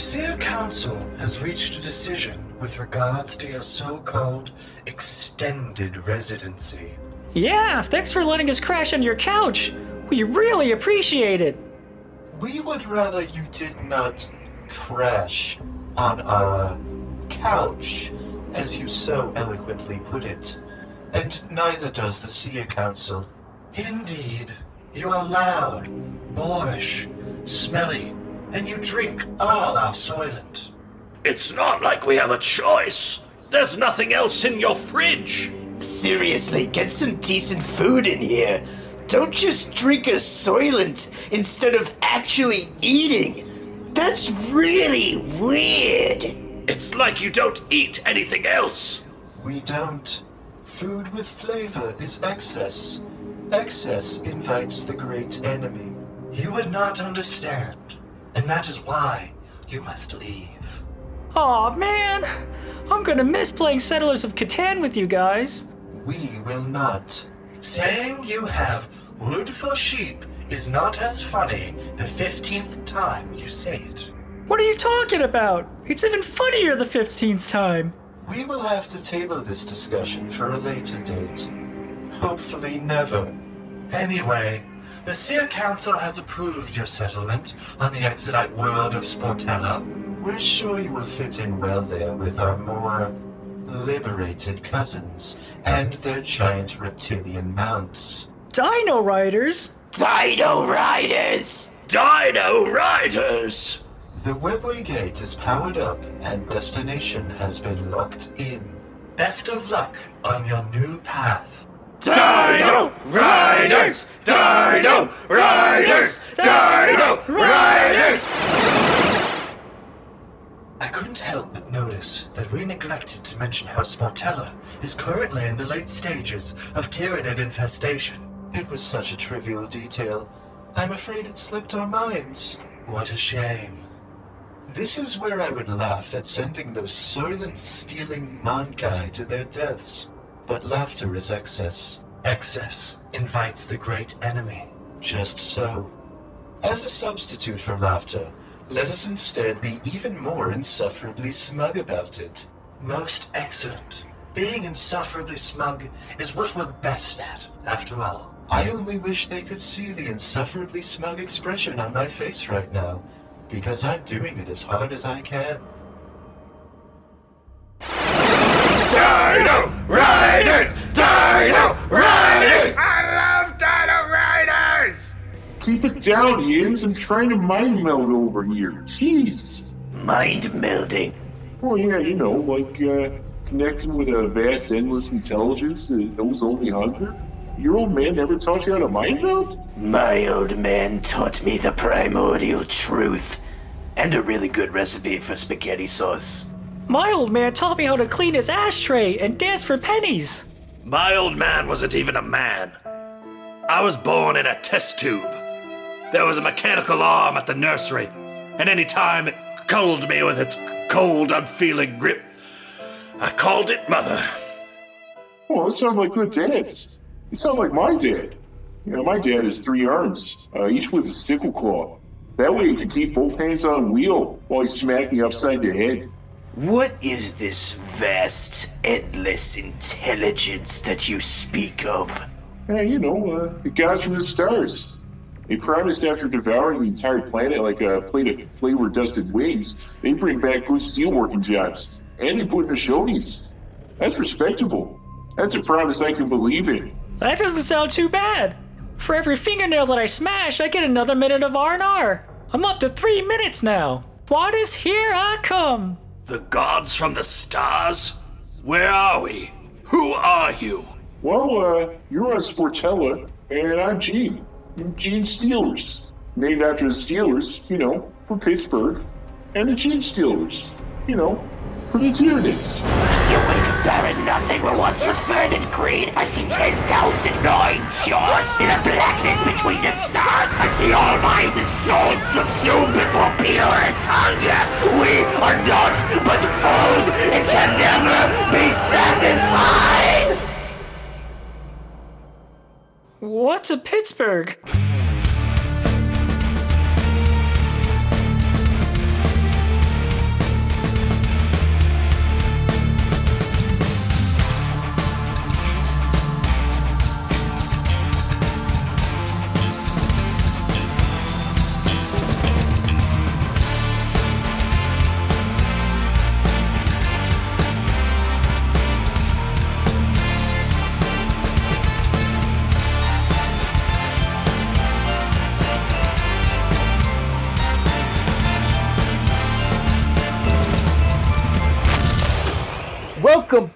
Seer Council has reached a decision with regards to your so called extended residency. Yeah, thanks for letting us crash on your couch. We really appreciate it. We would rather you did not crash on our couch, as you so eloquently put it. And neither does the Seer Council. Indeed, you are loud, boorish, smelly, and you drink all our soylent. It's not like we have a choice. There's nothing else in your fridge. Seriously, get some decent food in here. Don't just drink a Soylent instead of actually eating. That's really weird. It's like you don't eat anything else. We don't. Food with flavor is excess. Excess invites the great enemy. You would not understand, and that is why you must leave. Aw, man. I'm gonna miss playing Settlers of Catan with you guys. We will not. Saying you have wood for sheep is not as funny the 15th time you say it. What are you talking about? It's even funnier the 15th time. We will have to table this discussion for a later date. Hopefully, never. Anyway, the Seer Council has approved your settlement on the exodite world of Sportella. We're sure you will fit in well there with our more liberated cousins and their giant reptilian mounts. Dino Riders? Dino Riders! Dino Riders! The Webway Gate is powered up and destination has been locked in. Best of luck on your new path. Dino Riders! Dino Riders! Dino Riders! I couldn't help but notice that we neglected to mention how Sportella is currently in the late stages of Tyranid infestation. It was such a trivial detail. I'm afraid it slipped our minds. What a shame. This is where I would laugh at sending those soylent stealing Mon-keigh to their deaths. But laughter is excess. Excess invites the great enemy. Just so. As a substitute for laughter, let us instead be even more insufferably smug about it. Most excellent. Being insufferably smug is what we're best at, after all. I only wish they could see the insufferably smug expression on my face right now, because I'm doing it as hard as I can. Dino Riders! Dino Riders! I love Dino Riders! Keep it down, Yins. I'm trying to mind meld over here. Jeez. Mind melding. Well, yeah, you know, like uh, connecting with a vast, endless intelligence that knows only hunger. Your old man never taught you how to mind meld? My old man taught me the primordial truth and a really good recipe for spaghetti sauce. My old man taught me how to clean his ashtray and dance for pennies. My old man wasn't even a man. I was born in a test tube. There was a mechanical arm at the nursery, and any time it cuddled me with its cold, unfeeling grip, I called it mother. Well, those sound like good dads. You sound like my dad. You know, my dad has three arms, uh, each with a sickle claw. That way he can keep both hands on wheel while he smack me upside the head. What is this vast, endless intelligence that you speak of? Yeah, you know, uh, the guys from the stars. They promised after devouring the entire planet like a plate of flavor dusted wings, they bring back good steelworking jobs. And they put in the Shoney's. That's respectable. That's a promise I can believe in. That doesn't sound too bad. For every fingernail that I smash, I get another minute of R&R. I'm up to three minutes now. What is here I come? The gods from the stars? Where are we? Who are you? Well, uh, you're on Sportella, and I'm Gene. Gene Steelers. Named after the Steelers, you know, from Pittsburgh. And the Gene Steelers, you know, from the Tyranids. You wake of barren nothing where once was verdant green. I see ten thousand gnawing jaws in the blackness between the stars. I see all minds and souls subsumed before purest hunger. We are not but food and can never be satisfied. What's a Pittsburgh?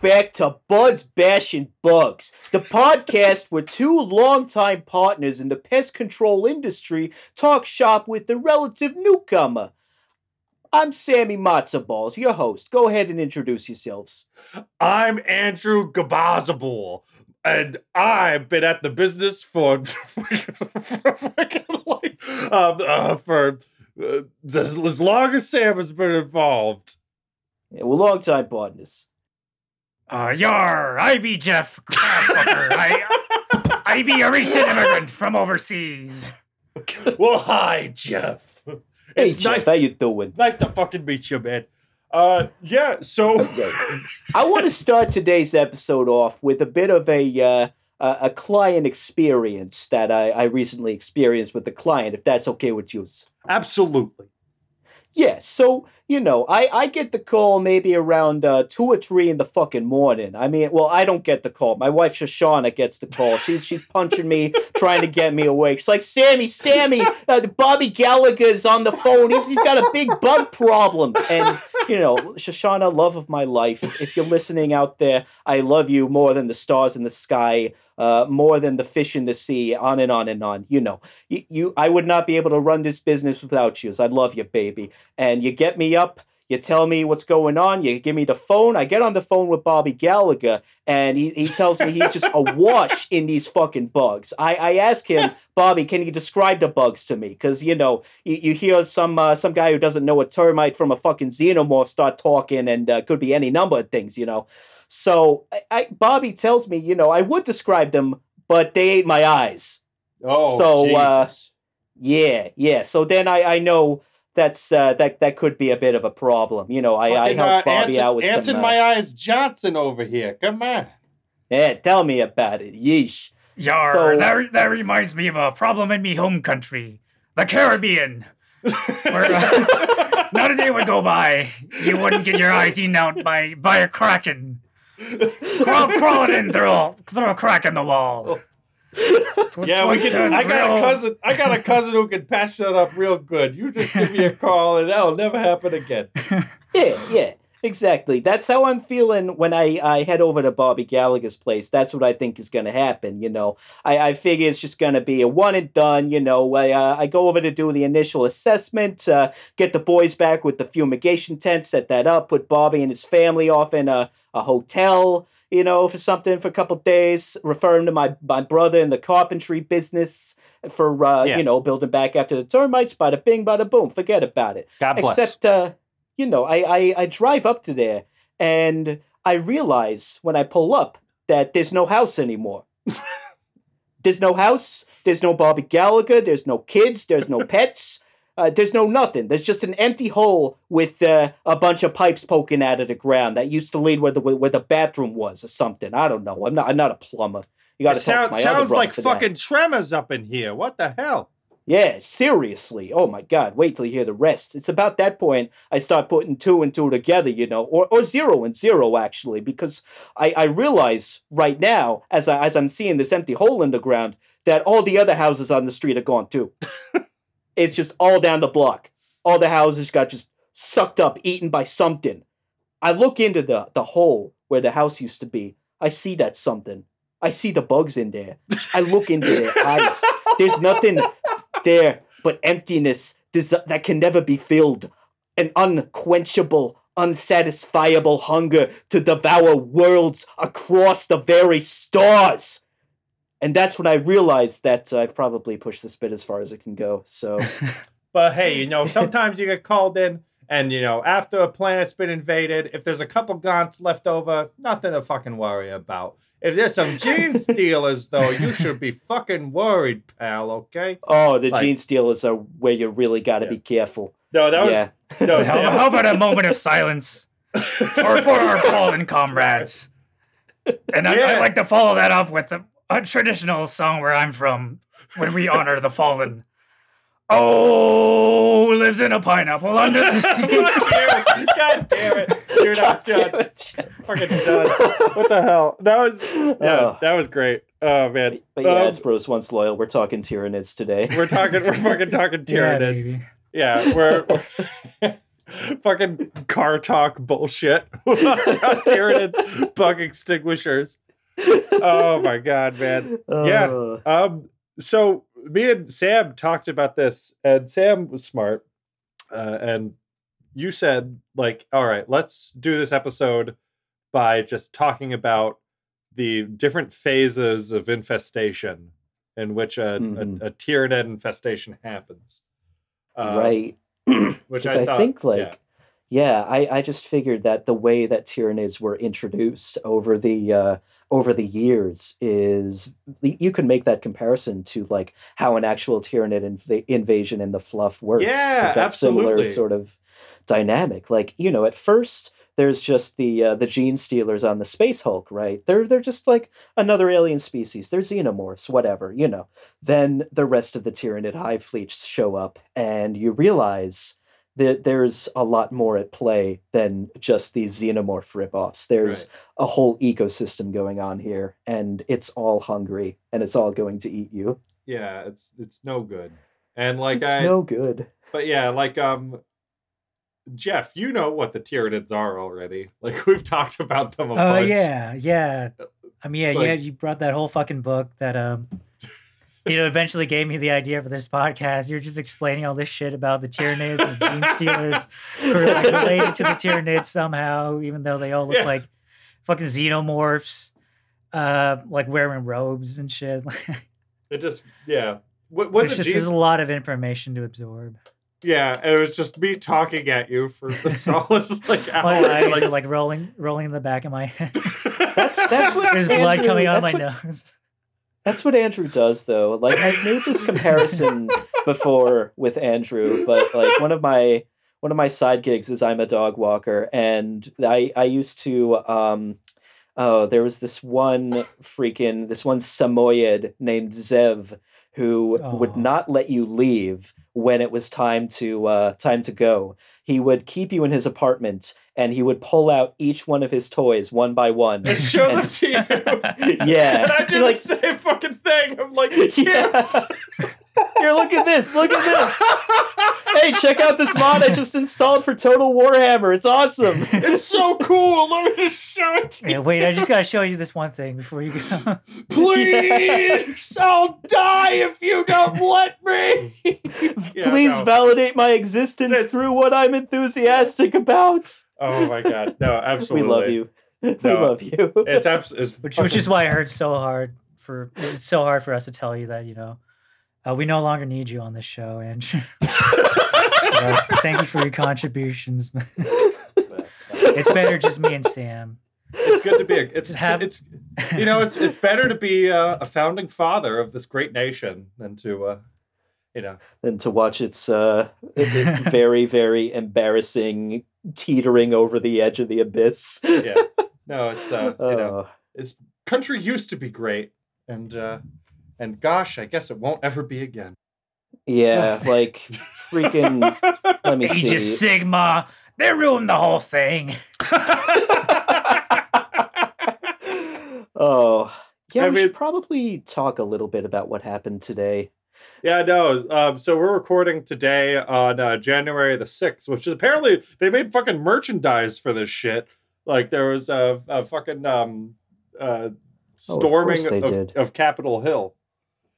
Back to Buzz Bashing Bugs, the podcast where two longtime partners in the pest control industry talk shop with the relative newcomer. I'm Sammy Matzo Balls, your host. Go ahead and introduce yourselves. I'm Andrew Gabazabul, and I've been at the business for for, like, um, uh, for uh, as, as long as Sam has been involved. Yeah, we're longtime partners. Uh, yar, I be Jeff Crabfucker. I, I be a recent immigrant from overseas. Well, hi, Jeff. Hey, It's Jeff, nice, how you doing? nice to fucking meet you, man. Uh, yeah. So I want to start today's episode off with a bit of a uh, a a client experience that I, I recently experienced with the client, if that's okay with you. absolutely. Yeah, so you know, I I get the call maybe around uh, two or three in the fucking morning. I mean, well, I don't get the call. My wife Shoshana gets the call. She's she's punching me, trying to get me awake. She's like, "Sammy, Sammy, uh, Bobby Gallagher's on the phone. He's he's got a big bug problem." And you know, Shoshana, love of my life. If you're listening out there, I love you more than the stars in the sky, uh, more than the fish in the sea. On and on and on. You know, you, you I would not be able to run this business without you. I love you, baby and you get me up. You tell me what's going on. You give me the phone. I get on the phone with Bobby Gallagher, and he, he tells me he's just awash in these fucking bugs. I, I ask him, Bobby, can you describe the bugs to me? Because you know, you, you hear some uh, some guy who doesn't know a termite from a fucking xenomorph start talking, and uh, could be any number of things, you know. So I, I, Bobby tells me, you know, I would describe them, but they ate my eyes. Oh, So, uh, Yeah, yeah. So then I, I know that's uh, that that could be a bit of a problem. You know, I, I Fucking, helped uh, Bobby Anson, out with Anson some. Uh, my eyes Johnson over here. Come on. yeah, tell me about it. Yeesh. Yar, So- that, that reminds me of a problem in me home country, the Caribbean. Where, uh, not a day would go by you wouldn't get your eyes eaten out by by a kraken. Crawl, crawling in through a, through a crack in the wall. Yeah, we can. I got a cousin. I got a cousin who can patch that up real good. You just give me a call, and that'll never happen again. Yeah, yeah. Exactly. That's how I'm feeling when I, I head over to Bobby Gallagher's place. That's what I think is going to happen. You know, I, I figure it's just going to be a one and done. You know, I, uh, I go over to do the initial assessment, uh, get the boys back with the fumigation tent, set that up, put Bobby and his family off in a, a hotel, you know, for something for a couple days, refer him to my, my brother in the carpentry business for, uh, Yeah. you know, building back after the termites, bada bing, bada boom. Forget about it. God bless. Except, uh, you know, I, I I drive up to there and I realize when I pull up that there's no house anymore. there's no house. There's no Bobby Gallagher. There's no kids. There's no pets. Uh, there's no nothing. There's just an empty hole with uh, a bunch of pipes poking out of the ground that used to lead where the where the bathroom was or something. I don't know. I'm not. I'm not a plumber. You got to talk Sound, to my other sounds like for that. fucking tremors up in here. What the hell? Yeah, seriously. Oh my God, wait till you hear the rest. It's about that point I start putting two and two together, you know, or, or zero and zero actually, because I, I realize right now, as, I, as I'm seeing this empty hole in the ground, that all the other houses on the street are gone too. it's just all down the block. All the houses got just sucked up, eaten by something. I look into the, the hole where the house used to be. I see that something. I see the bugs in there. I look into their eyes. There's nothing there but emptiness that can never be filled. An unquenchable, unsatisfiable hunger to devour worlds across the very stars. And that's when I realized that uh, I've probably pushed this bit as far as it can go. So, But hey, you know, sometimes you get called in, and you know, after a planet's been invaded, if there's a couple gaunts left over, nothing to fucking worry about. If there's some gene stealers, though, you should be fucking worried, pal. Okay? oh, the Like- gene stealers are where you really got to Yeah. be careful. No, that was yeah. no. How, how uh, about a moment of silence for, for our fallen comrades? And I, Yeah. I'd like to follow that up with a, a traditional song where I'm from when we honor the fallen. Oh, who lives in a pineapple under the sea. God damn it, dude! I'm God damn done. it. Fucking done. What the hell? That was yeah, Oh. that was great. Oh man, But yeah, Um, it's Bros Once Loyal. We're talking Tyranids today. we're talking. We're fucking talking Yeah, Tyranids. baby. Yeah, we're fucking car talk bullshit about Tyranids bug extinguishers. Oh my god, man. Yeah. Uh, Um, so me and Sam talked about this, and Sam was smart. Uh, and you said, like, all right, let's do this episode by just talking about the different phases of infestation in which a, Mhm. a, a infestation happens. Uh, right. Which I, thought, think like yeah. Yeah, I, I just figured that the way that Tyranids were introduced over the uh, over the years is you can make that comparison to like how an actual Tyranid inv- invasion in the fluff works. Yeah, that similar sort of dynamic. Like you know, at first there's just the uh, the gene stealers on the Space Hulk, right? They're they're just like another alien species. They're xenomorphs, whatever, you know. Then the rest of the Tyranid hive fleets show up, and you realize that there's a lot more at play than just these xenomorph ripoffs. There's a whole ecosystem going on here, and it's all hungry, and it's all going to eat you. yeah, it's it's no good. And like it's I, no good. But yeah, like um Jeff, you know what the Tyranids are already. Like we've talked about them a Oh bunch. yeah, yeah. I mean, yeah, Like- yeah. You brought that whole fucking book that um, you know, eventually gave me the idea for this podcast. You're just explaining all this shit about the Tyranids and the Gene Stealers who are like related to the Tyranids somehow, even though they all look Yeah. like fucking xenomorphs, uh, like wearing robes and shit. It just yeah. What was there's just Jesus? there's a lot of information to absorb. Yeah, and it was just me talking at you for a solid like hour. My eyes like, are like rolling, rolling in the back of my head. That's that's what There's blood coming out of my what- nose. That's what Andrew does, though. Like I've made this comparison before with Andrew, but like one of my one of my side gigs is I'm a dog walker, and I I used to um oh there was this one freaking this one Samoyed named Zev who would not let you leave when it was time to uh time to go. He would keep you in his apartment and he would pull out each one of his toys one by one. and show them to you. Yeah. And I did Like- the same fucking thing. I'm like, Yeah. Here, look at this. Look at this. Hey, check out this mod I just installed for Total Warhammer. It's awesome. it's so cool. Let me just show it to Yeah, you. wait, I just gotta show you this one thing before you go. Please, I'll die if you don't let me. Yeah, Please no. validate my existence It's- through what I'm enthusiastic about. Oh my god, no, absolutely. We love you. We love you. It's absolutely. which, which is why it hurts so hard for it's so hard for us to tell you that you know uh, we no longer need you on this show, Andrew. Uh, thank you for your contributions. it's better just me and Sam. it's good to be. A, it's Have- it's you know it's it's better to be uh, a founding father of this great nation than to uh, you know and to watch its uh, very, very embarrassing teetering over the edge of the abyss. yeah no it's uh you know Oh. it's country used to be great and uh and gosh I guess it won't ever be again. Yeah, like freaking. Let me Age see. of Sigmar, they ruined the whole thing. oh, yeah. I we mean- should probably talk a little bit about what happened today. Yeah, no. Um, so we're recording today on uh, January the sixth, which is apparently they made fucking merchandise for this shit. Like there was a, a fucking um, uh, Oh, of storming of, of Capitol Hill.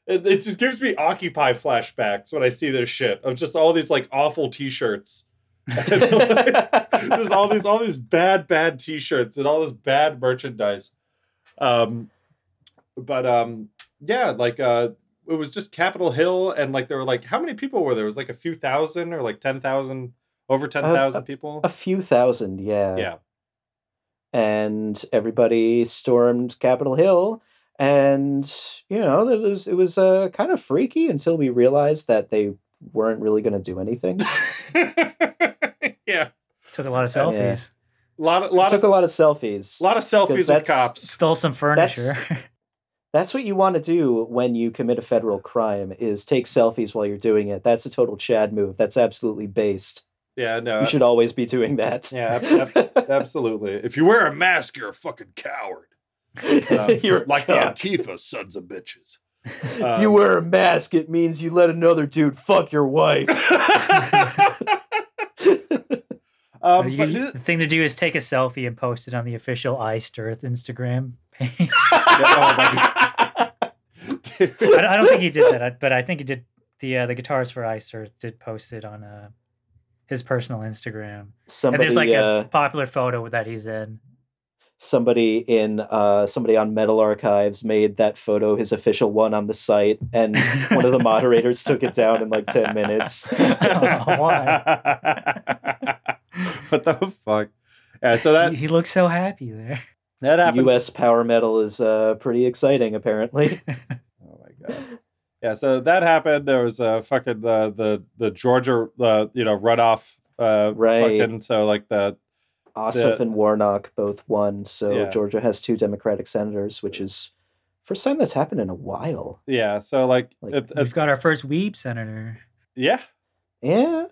It, it just gives me Occupy flashbacks when I see this shit of just all these like awful T-shirts. There's all these all these bad bad T-shirts and all this bad merchandise. Um, but um, yeah, like uh, it was just Capitol Hill, and like there were like how many people were there? It was like a few thousand or like ten thousand, over ten thousand people. a few thousand, yeah. yeah, And everybody stormed Capitol Hill, and you know it was it was uh, kind of freaky until we realized that they weren't really going to do anything. yeah. Took a lot of Yeah. selfies. A lot of lot took of a lot of selfies. lot of selfies with cops. Stole some furniture. That's what you want to do when you commit a federal crime: is take selfies while you're doing it. That's a total Chad move. That's absolutely based. Yeah, no. You should always be doing that. Yeah, ab- ab- absolutely. If you wear a mask, you're a fucking coward. Um, You're a like the. Antifa sons of bitches. if Um, you wear a mask, it means you let another dude fuck your wife. Um, You- but you- the thing to do is take a selfie and post it on the official Iced Earth Instagram page. oh my God. Dude. I, I don't think he did that, but I think he did. The uh, the guitars for Iced Earth did post it on uh, his personal Instagram. and there's like uh, a popular photo that he's in. Somebody in uh, somebody on Metal Archives made that photo his official one on the site, and one of the moderators took it down in like ten minutes. what the fuck? Yeah, so that he, he looks so happy there. that happened. U.S. power metal is uh, pretty exciting, apparently. Oh my god. Yeah, so that happened. There was a fucking the the the Georgia uh, you know runoff. Uh, Right. Fucking, so like the Ossoff The- and Warnock both won, so Yeah. Georgia has two Democratic senators, which is first time that's happened in a while. yeah. So like, Like, it, it- We've got our first weeb senator. yeah. Yeah,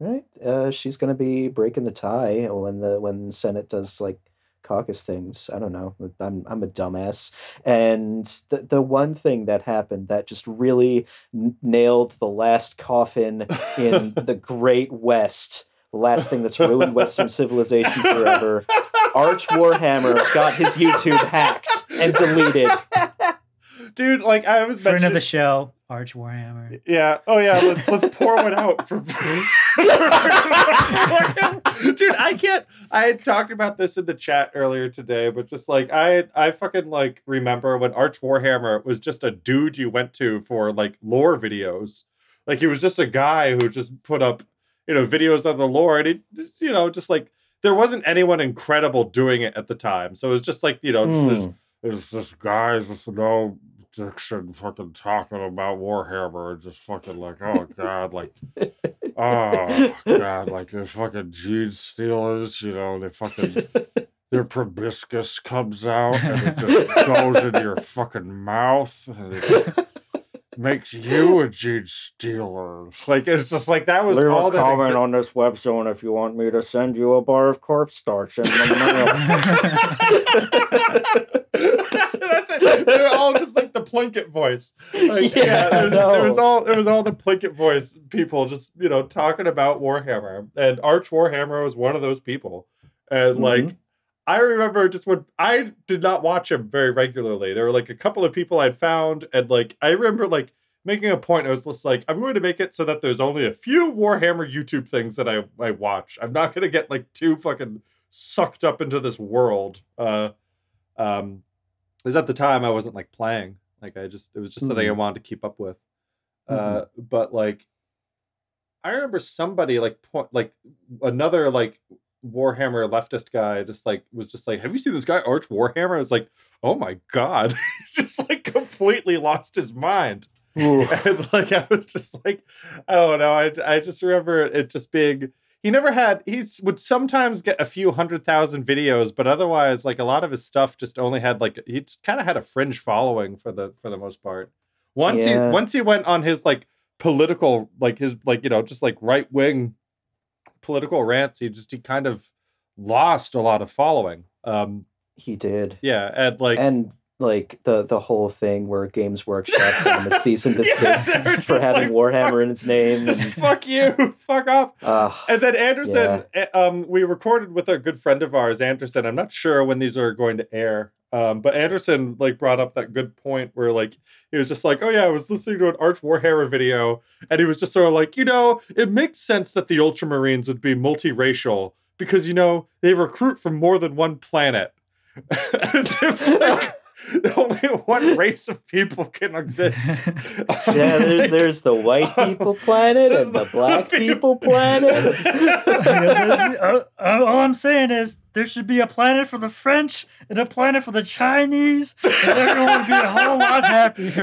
right. Uh, she's gonna be breaking the tie when the when Senate does like caucus things. I don't know. I'm I'm a dumbass. And the the one thing that happened that just really n- nailed the last coffin in the Great West, the last thing that's ruined Western civilization forever. Arch Warhammer got his YouTube hacked and deleted. Dude, like I was Friend of mentioning. the show, Arch Warhammer. Yeah. Oh yeah. Let's, let's pour one out for. Dude, I can't. I had talked about this in the chat earlier today, but just like I, I fucking like remember when Arch Warhammer was just a dude you went to for like lore videos. Like he was just a guy who just put up, you know, videos of the Lord. just, you know, just like there wasn't anyone incredible doing it at the time. So it was just like you know, just this Hmm. it's just guys with no diction fucking talking about Warhammer and just fucking like, oh god, like, oh god, like the fucking gene stealers, you know, they fucking their proboscis comes out and it just goes into your fucking mouth and it makes you a gene stealer. Like it's just like that was all that exi- on this web zone if you want me to send you a bar of corpse starch in That's it. They're all just like the Plinkett voice. Like, yeah, Yeah, it, was, I it was all it was all the Plinkett voice people just you know talking about Warhammer, and Arch Warhammer was one of those people. And mm-hmm. like, I remember just when I did not watch him very regularly. There were like a couple of people I'd found, and like I remember like making a point. I was just like, I'm going to make it so that there's only a few Warhammer YouTube things that I I watch. I'm not going to get like too fucking sucked up into this world. Uh, um, because at the time I wasn't like playing. Like I just it was just something I Mhm. wanted to keep up with. Uh, Mhm. but like I remember somebody like point like another like Warhammer leftist guy just like was just like, have you seen this guy Arch Warhammer? I was like, oh my god, just like completely lost his mind. and like I was just like, I don't know. I I just remember it just being. He never had. He's would sometimes get a few hundred thousand videos, but otherwise, like a lot of his stuff just only had like he just kind of had a fringe following for the for the most part. Once Yeah. he once he went on his like political like his like you know just like right wing political rants, he just he kind of lost a lot of following. Um, He did. yeah, and like and like the the whole thing where Games Workshop sent him a cease and Yeah, desist were for having like, Warhammer fuck- in its name. just fuck you, fuck off. uh, And then Anderson, eh, um, we recorded with a good friend of ours, Anderson. I'm not sure when these are going to air, um, but Anderson like brought up that good point where like he was just like, oh yeah, I was listening to an Arch Warhammer video, and he was just sort of like, you know, it makes sense that the Ultramarines would be multiracial because you know they recruit from more than one planet. If like only one race of people can exist. yeah, there's, there's the white people planet and the the black people- people planet. Uh, uh, all I'm saying is there should be a planet for the French and a planet for the Chinese, and everyone would be a whole lot happier.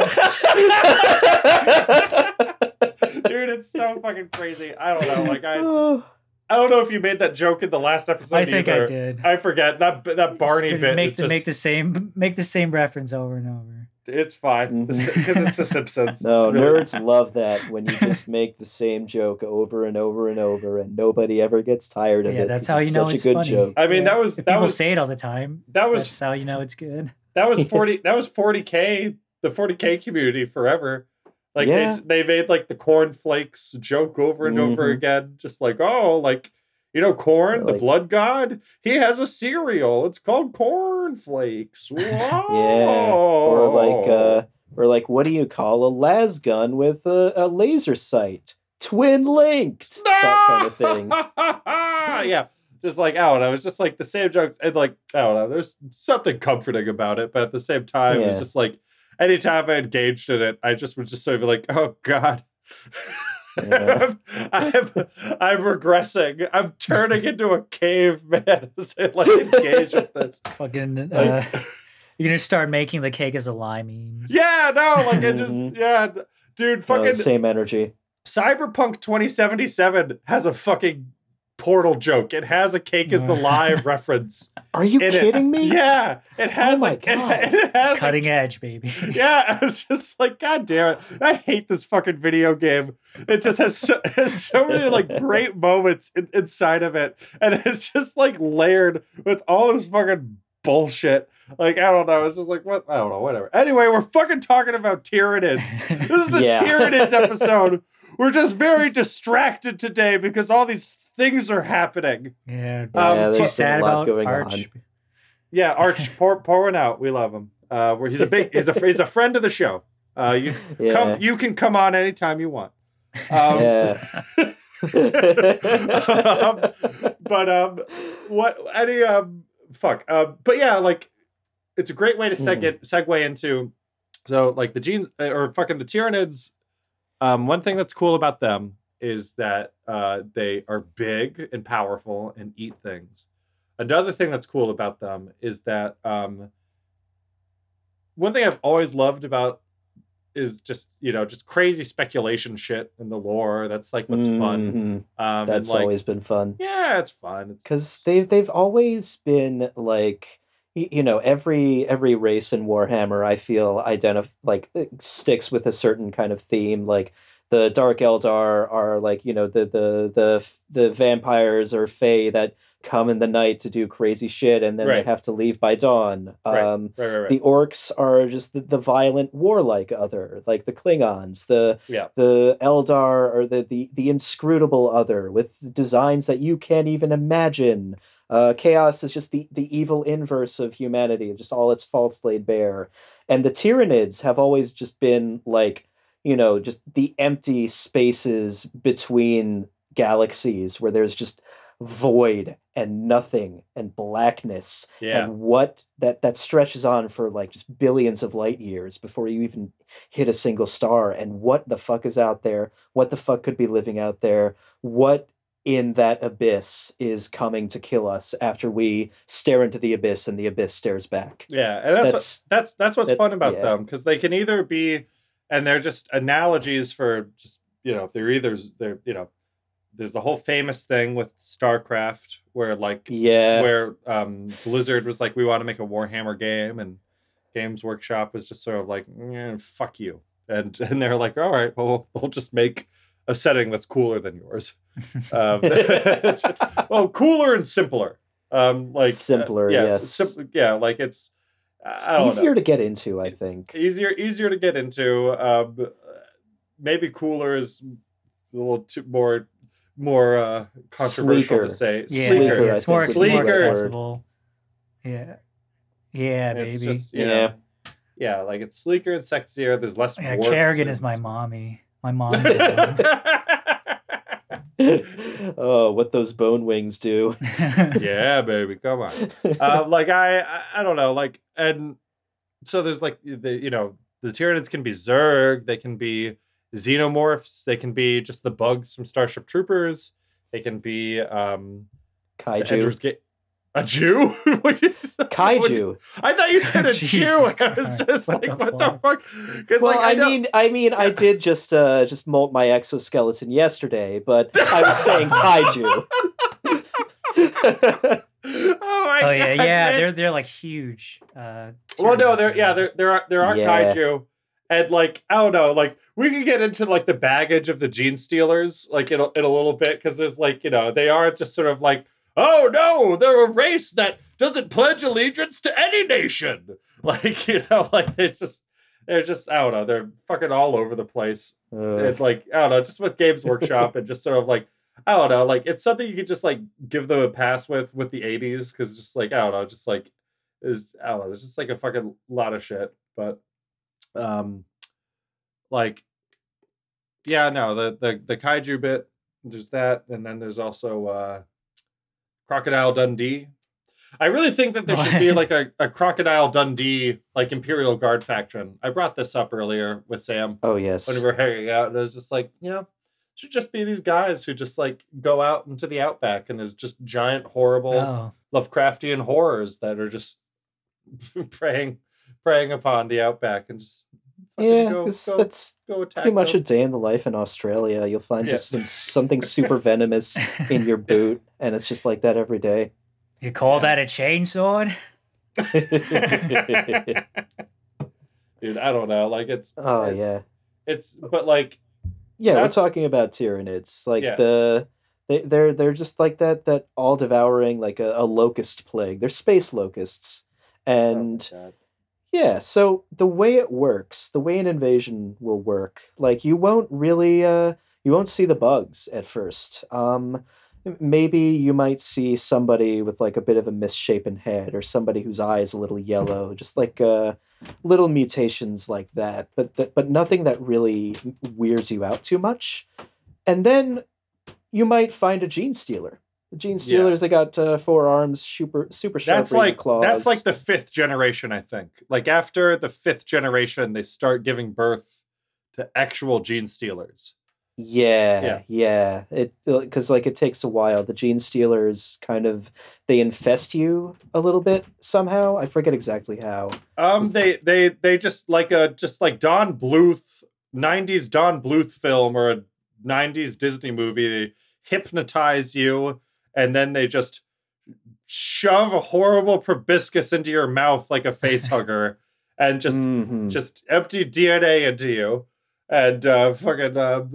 Dude, it's so fucking crazy. I don't know. Like I, I don't know if you made that joke in the last episode. I think I did. I forget that that Barney bit. make is the just, make the same make the same reference over and over. It's fine because Mhm. it's The Simpsons. no, really- nerds love that when you just make the same joke over and over and over, and nobody ever gets tired of Yeah, it. That's how you know such it's a good funny. joke. I mean, Yeah. that was If that people was say it all the time. that was That's how you know it's good. that was forty. that was forty k. The forty k community forever. Like Yeah. they they made like the cornflakes joke over and over Mhm. again, just like oh like You know, corn, the blood god. He has a cereal. It's called corn flakes. Yeah. Or like uh or like what do you call a las gun with a, a laser sight? Twin linked. That kind of thing. yeah. Just like I don't know, it's just like the same jokes and like I don't know, there's something comforting about it, but at the same time, it's just like anytime I engaged in it, I just would just sort of be like, oh God. Yeah. I'm, I'm I'm regressing. I'm turning into a caveman as I like engage with this. Fucking, uh, Like- you're gonna start making the cake as a lie memes. Yeah, no, like it just Mhm. yeah, dude, fucking same energy. Cyberpunk 2077 has a fucking portal joke. It has a cake is the live reference. Are you in it. kidding me? Yeah, it has oh my a, it- God. It, has a- Cutting edge, baby. yeah, I was just like, God damn it. I hate this fucking video game. It just has so, has so many like great moments in, inside of it. And it's just like layered with all this fucking bullshit. Like, I don't know. It's just like, what? I don't know, whatever. Anyway, we're fucking talking about Tyranids. This is the Yeah. Tyranids episode. We're just very distracted today because all these things are happening. Yeah, Um, Yeah, too sad a lot about going Arch. on. Yeah, Arch, pour, pour one out. We love him. Uh, where he's a big, he's a, he's a friend of the show. Uh, you Yeah. come, you can come on anytime you want. Um, yeah. um, but um, what any um, fuck. Um, but yeah, like it's a great way to seg- Mm. segue into so like the genes uh, or fucking the Tyranids. Um, one thing that's cool about them is that uh, they are big and powerful and eat things. Another thing that's cool about them is that um, one thing I've always loved about is just you know just crazy speculation shit in the lore. That's like what's fun. Mhm. Um, That's like, always been fun. yeah, it's fun. It's because they've they've always been like you know every every race in Warhammer I feel identif like sticks with a certain kind of theme like the Dark Eldar are like you know the the the the vampires or Fae that come in the night to do crazy shit and then Right. they have to leave by dawn. Um, right, right, the orcs are just the, the violent warlike other like the klingons the yeah, the eldar are the, the the inscrutable other with designs that you can't even imagine. Uh, chaos is just the the evil inverse of humanity just all its faults laid bare. And the tyranids have always just been like you know just the empty spaces between galaxies where there's just void and nothing and blackness yeah, and what that that stretches on for like just billions of light years before you even hit a single star and what the fuck is out there what the fuck could be living out there what in that abyss is coming to kill us after we stare into the abyss and the abyss stares back yeah. And that's That's- what, that's that's what's that- fun about yeah. them because they can either be, and they're just analogies for just you know they're either they're you know there's the whole famous thing with StarCraft where like yeah where um, Blizzard was like, we want to make a Warhammer game, and Games Workshop was just sort of like, "Eh, fuck you, and and they're like, all right, well, we'll just make a setting that's cooler than yours. Um, well, cooler and simpler. Um, like uh, Simpler, yes. sim- yeah, like it's, It's I know easier to get into i think easier easier to get into. Um, maybe cooler is a little too more more uh, controversial Sleeker. to say. Yeah, Sleeker, yeah, it's more, think, it's more would be the word. accessible. Yeah, yeah, It's baby. just, Yeah. know, yeah, like it's sleeker and sexier. There's less. yeah, warts Kerrigan and- is my mommy. My mom. did one. oh what those bone wings do yeah, baby, come on. um, like I, I, I don't know, like, and so there's like the, you know, the Tyranids can be Zerg, they can be xenomorphs, they can be just the bugs from Starship Troopers, they can be um, kaiju Ender's Ga- a Jew. What you- what kaiju I thought you said a Jew. I was just What like, the what the fuck? Because well, like, I, know- mean, I mean, I did just uh just molt my exoskeleton yesterday, but I was saying kaiju. oh, my oh yeah, God, yeah. man. They're they're like huge. Uh, Well, no, they're yeah, yeah. there, there are, there are Yeah. kaiju, and like, I don't know, like, we can get into like the baggage of the gene stealers, like in a, in a little bit, because there's like, you know, they are just sort of like, oh no, they're a race that doesn't pledge allegiance to any nation, like, you know, like they just, they're just, I don't know, they're fucking all over the place, Uh, and like, I don't know, just with Games Workshop and just sort of like. I don't know, like it's something you could just like give them a pass with with the '80s because just like I don't know, just like is I don't know, there's just like a fucking lot of shit, but um, like yeah, no, the the the kaiju bit, there's that, and then there's also uh Crocodile Dundee. I really think that there should be like a, a Crocodile Dundee like Imperial Guard faction. I brought this up earlier with Sam Oh yes. when we were hanging out, and I was just like, you know, should just be these guys who just like go out into the outback and there's just giant, horrible Oh, Lovecraftian horrors that are just preying preying upon the outback and just fucking Yeah, go, 'cause go, that's go attack pretty much a day in the life in Australia. You'll find Yeah. just some, something super venomous in your boot, and it's just like that every day. you call that a chainsaw? Dude, I don't know. Like it's oh it- yeah, it's but like yeah. We're talking about Tyranids, like Yeah. the they they're they're just like that that all devouring like a, a locust plague. They're space locusts, and oh my God. Yeah, so the way it works, the way an invasion will work, like you won't really uh you won't see the bugs at first. Um maybe you might see somebody with like a bit of a misshapen head or somebody whose eye is a little yellow, just like uh little mutations like that, but th- but nothing that really weirds you out too much. And then you might find a gene stealer. The gene stealers, they got uh, four arms, super super sharp that's like claws. that's like the fifth generation, I think. Like after the fifth generation, they start giving birth to actual gene stealers. Yeah, Yeah. yeah. It because like it takes a while. The gene stealers kind of they infest you a little bit somehow. I forget exactly how. Um, they they they just like a just like Don Bluth, '90s Don Bluth film or a '90s Disney movie. They hypnotize you, and then they just shove a horrible proboscis into your mouth like a face hugger, and just Mhm. just empty DNA into you, and uh, fucking uh,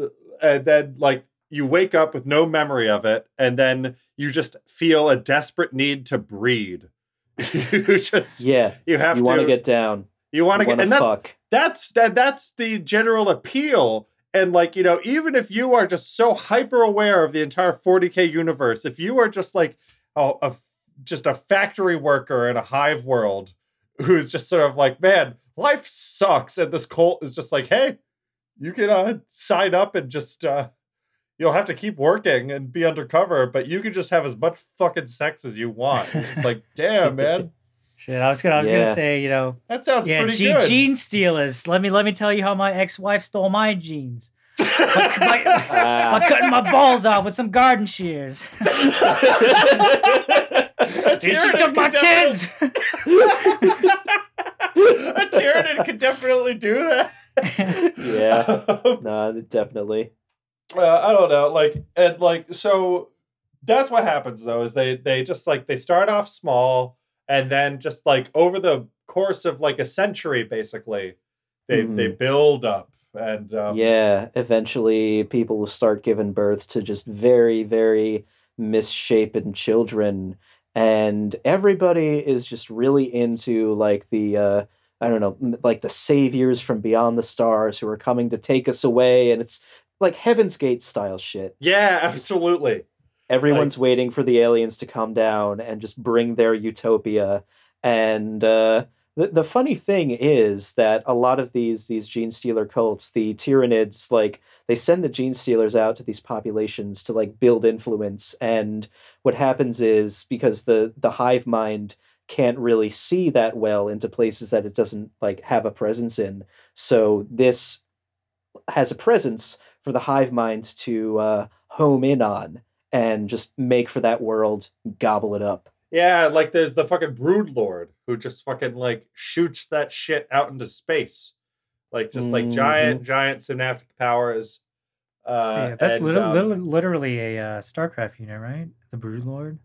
and then like you wake up with no memory of it, and then you just feel a desperate need to breed. you just yeah. you have You to want to get down. you want to get and that's fuck. that's that that's the general appeal and like you know even if you are just so hyper aware of the entire 40k universe if you are just like a, a just a factory worker in a hive world who's just sort of like man life sucks and this cult is just like hey you can uh sign up and just uh you'll have to keep working and be undercover but you can just have as much fucking sex as you want. It's like damn man Shit, I was gonna, I was Yeah. gonna say, you know, that sounds yeah, pretty ge- good gene stealers. Let me let me tell you how my ex-wife stole my jeans. by, by cutting my balls off with some garden shears. and she took my kids. a Tyranid could definitely do that. yeah. No, definitely. Uh, I don't know, like and like so. That's what happens though. Is they they just like they start off small and then just like over the course of like a century, basically, they they build up and um, yeah. Eventually, people will start giving birth to just very, very misshapen children, and everybody is just really into like the. uh I don't know, like the saviors from beyond the stars who are coming to take us away, and it's like Heaven's Gate style shit. yeah, absolutely. Everyone's waiting for the aliens to come down and just bring their utopia. And uh, the the funny thing is that a lot of these these gene stealer cults, the Tyranids, like they send the gene stealers out to these populations to like build influence. And what happens is because the the hive mind can't really see that well into places that it doesn't like have a presence in. So this has a presence for the hive mind to uh, home in on and just make for that world, gobble it up. Yeah, like there's the fucking Brood Lord who just fucking like shoots that shit out into space, like just like giant, giant synaptic powers. Uh, yeah, that's and, lit- um, lit- literally a uh, StarCraft unit, right? The Broodlord.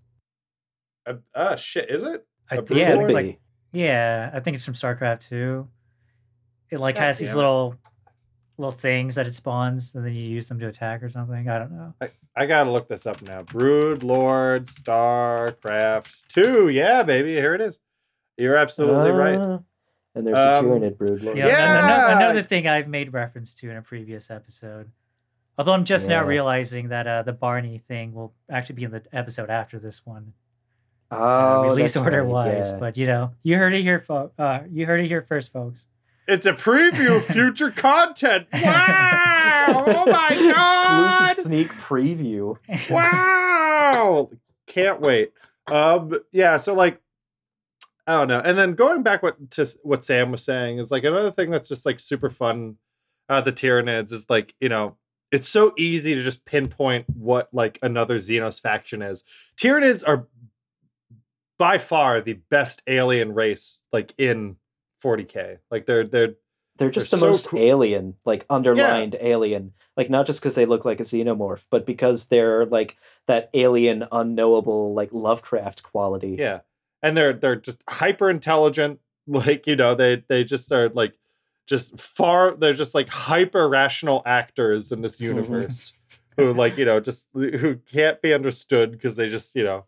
uh, uh, shit, is it? I, A yeah, I think Broodlord? it's like yeah, I think it's from StarCraft two. It like God has these little little things that it spawns, and then you use them to attack or something. I don't know. I I gotta look this up now. Brood Lord Starcraft two. Yeah, baby, here it is. You're absolutely right. Ah, And there's Um, a Tyranid brood lord. Yeah, Yeah. ano- ano- another thing I've made reference to in a previous episode. Although I'm just now realizing that uh, the Barney thing will actually be in the episode after this one, uh, Oh, release order right, wise. yeah. But you know, you heard it here, fo- uh, you heard it here first, folks. It's a preview of future content. Wow! Oh my god! exclusive sneak preview. wow can't wait um yeah so like i don't know and then going back what to what sam was saying is like another thing that's just like super fun uh the tyranids is like you know it's so easy to just pinpoint what like another xenos faction is tyranids are by far the best alien race like in 40k like they're they're They're just They're the so most cool. alien, like underlined alien. Like not just because they look like a xenomorph, but because they're like that alien, unknowable, like Lovecraft quality. Yeah. And they're they're just hyper intelligent. Like, you know, they they just are like just far they're just like hyper rational actors in this universe who like, you know, just who can't be understood because they just, you know,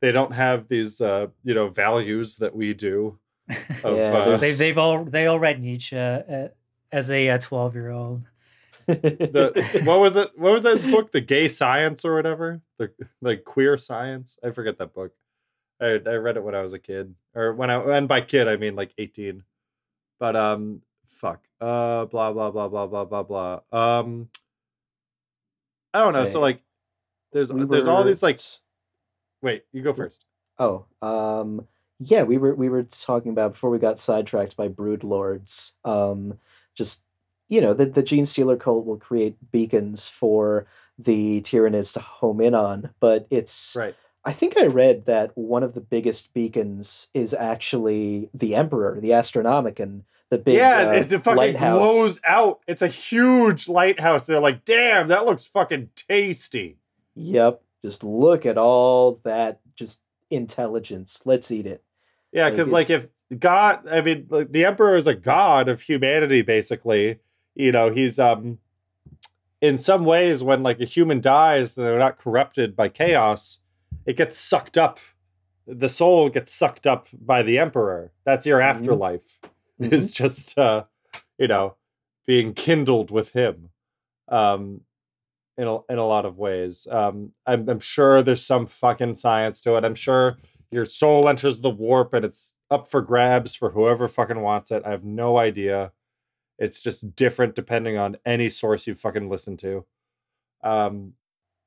they don't have these uh, you know, values that we do. Of, Yeah, uh, there's- they they've all they all read Nietzsche uh, as a twelve year old. the what was it? What was that book? The gay science or whatever? The like queer science? I forget that book. I I read it when I was a kid, or when I and by kid I mean like eighteen. But um, fuck. Uh, blah blah blah blah blah blah blah. Um, I don't know. So like, there's We there's all these like. Wait, you go first. Oh, um, yeah, we were we were talking about before we got sidetracked by brood lords. Um, just you know, the the gene stealer cult will create beacons for the Tyranids to home in on, but it's Right. I think I read that one of the biggest beacons is actually the Emperor, the Astronomicon, the big yeah, uh, it, it fucking lighthouse. glows out. It's a huge lighthouse. They're like, damn, that looks fucking tasty. Yep, just look at all that just intelligence. Let's eat it. Yeah, because like it's- if God, I mean, like, the Emperor is a god of humanity, basically. You know, he's um, in some ways, when like a human dies, and they're not corrupted by chaos. It gets sucked up. The soul gets sucked up by the Emperor. That's your Mhm. afterlife. Mhm. Is just uh, you know, being kindled with him. Um, in a, in a lot of ways. Um, I'm, I'm sure there's some fucking science to it. I'm sure your soul enters the warp and it's up for grabs for whoever fucking wants it. I have no idea. It's just different depending on any source you fucking listen to. Um,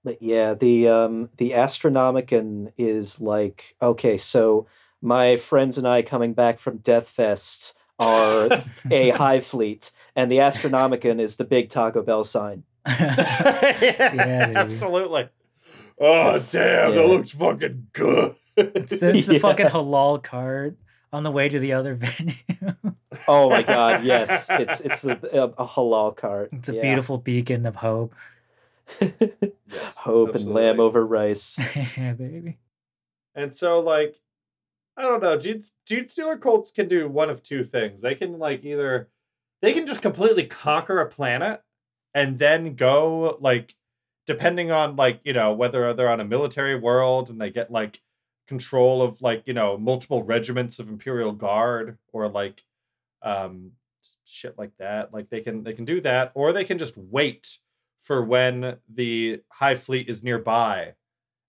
But yeah, the um the Astronomicon is like okay, so my friends and I coming back from Death Fest are a hive fleet, and the Astronomicon is the big Taco Bell sign. yeah, baby. absolutely. Oh It's- damn, yeah. that looks fucking good. It's the, it's the Yeah. fucking halal cart on the way to the other venue. Oh my god, yes, it's it's a, a, a halal cart. it's a Yeah. beautiful beacon of hope. Yes, hope and lamb over rice. yeah, baby. And so, like, I don't know. Gene, Gene Stealer cults can do one of two things. They can, like, either they can just completely conquer a planet and then go, like, depending on, like, you know, whether they're on a military world and they get, like, control of, like, you know, multiple regiments of Imperial Guard or, like, um, shit like that. Like, they can, they can do that, or they can just wait for when the hive Fleet is nearby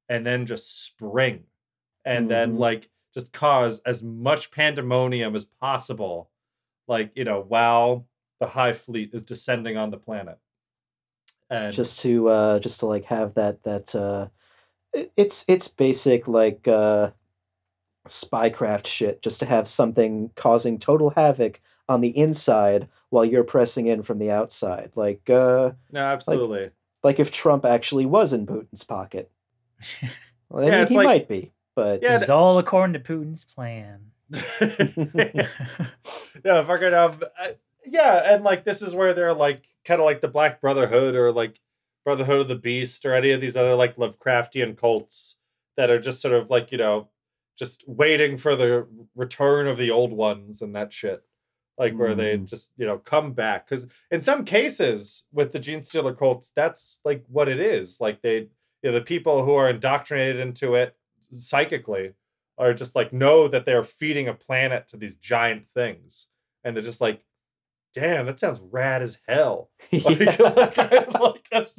and then just spring and then Mhm. like just cause as much pandemonium as possible like you know while the hive fleet is descending on the planet and just to uh just to like have that that uh it's it's basic like uh spycraft shit just to have something causing total havoc on the inside while you're pressing in from the outside. Like uh no absolutely. like if trump actually was in putin's pocket. Well, I Yeah, mean, he like- might be but Yeah, It's all according to Putin's plan. yeah fucking um uh, yeah and like this is where they're like kind of like the black brotherhood or like brotherhood of the beast or any of these other like lovecraftian cults that are just sort of like you know just waiting for the return of the old ones and that shit. Like where they Mm. just you know come back. Because in some cases with the gene stealer cults that's like what it is. Like they you know the people who are indoctrinated into it psychically are just like know that they're feeding a planet to these giant things. And they're just like damn, that sounds rad as hell. Like, Yeah. like, like, that's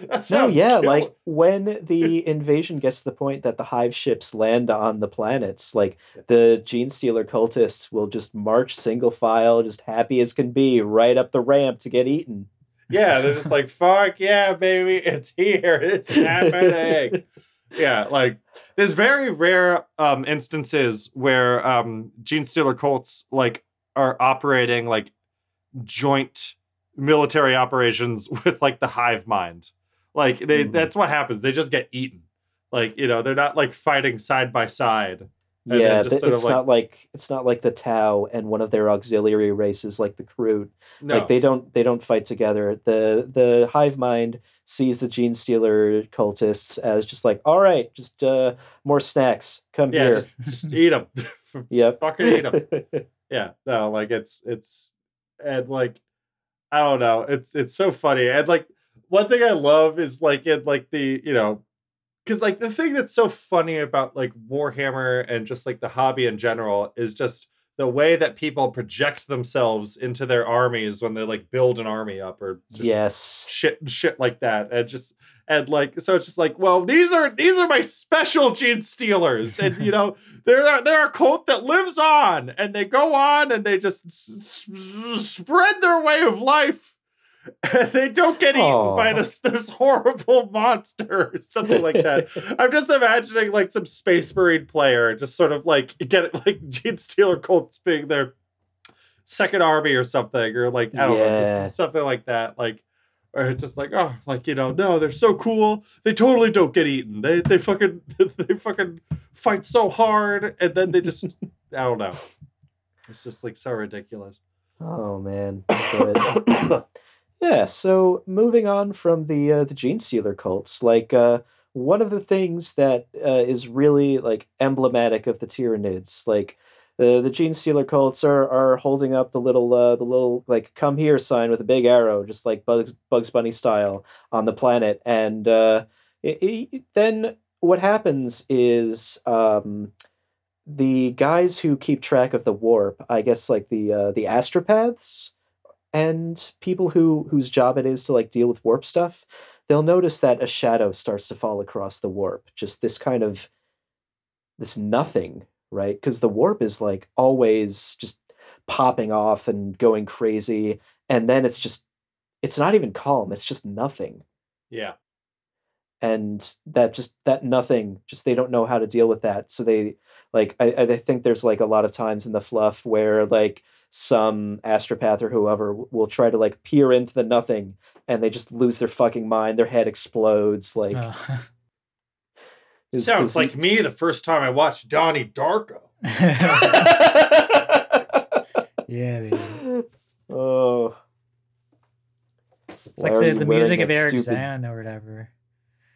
that No, yeah, like when the invasion gets to the point that the hive ships land on the planets, like the gene stealer cultists will just march single file, just happy as can be, right up the ramp to get eaten. yeah, they're just like, fuck yeah, baby, it's here, it's happening. yeah, like there's very rare um instances where um gene stealer cults like are operating like joint military operations with like the hive mind. Like they Mhm. that's what happens. They just get eaten. Like, you know, they're not like fighting side by side. yeah, th- it's like- not like it's not like the Tau and one of their auxiliary races like the Kroot. No. Like they don't they don't fight together. The the hive mind sees the gene stealer cultists as just like, all right, just uh more snacks. Come yeah, here. just, just eat them. Yep. Fucking eat them. yeah no like it's it's and like i don't know it's it's so funny and like one thing i love is like in like the you know because like the thing that's so funny about like warhammer and just like the hobby in general is just the way that people project themselves into their armies when they like build an army up or just yes. shit shit like that and just and like so it's just like well these are these are my special gene stealers. And you know they're they're a cult that lives on and they go on and they just s- s- spread their way of life. And they don't get eaten by this this horrible monster or something like that. I'm just imagining like some space marine player just sort of like get it like gene stealer cults being their second army or something or like i don't know Yeah. just something like that like or it's just like oh like you know no they're so cool. They totally don't get eaten. They they fucking they fucking fight so hard and then they just i don't know. It's just like so ridiculous. Oh man. Yeah, so moving on from the uh, the gene stealer cults, like uh one of the things that uh, is really like emblematic of the Tyranids, like the the gene stealer cults are are holding up the little uh, the little like come here sign with a big arrow, just like Bugs Bugs Bunny style on the planet, and uh, it, it- then what happens is um, the guys who keep track of the warp, I guess like the uh, the astropaths and people who whose job it is to like deal with warp stuff, they'll notice that a shadow starts to fall across the warp. Just this kind of this nothing, right? Because the warp is like always just popping off and going crazy, and then it's just it's not even calm. It's just nothing yeah and that just that nothing just they don't know how to deal with that so they like I, I think there's like a lot of times in the fluff where like some astropath or whoever will try to like peer into the nothing and they just lose their fucking mind their head explodes like Uh, it's sounds just- like me the first time i watched donnie darko yeah, baby. oh It's Why like the, the music of Erich stupid- Zann or whatever.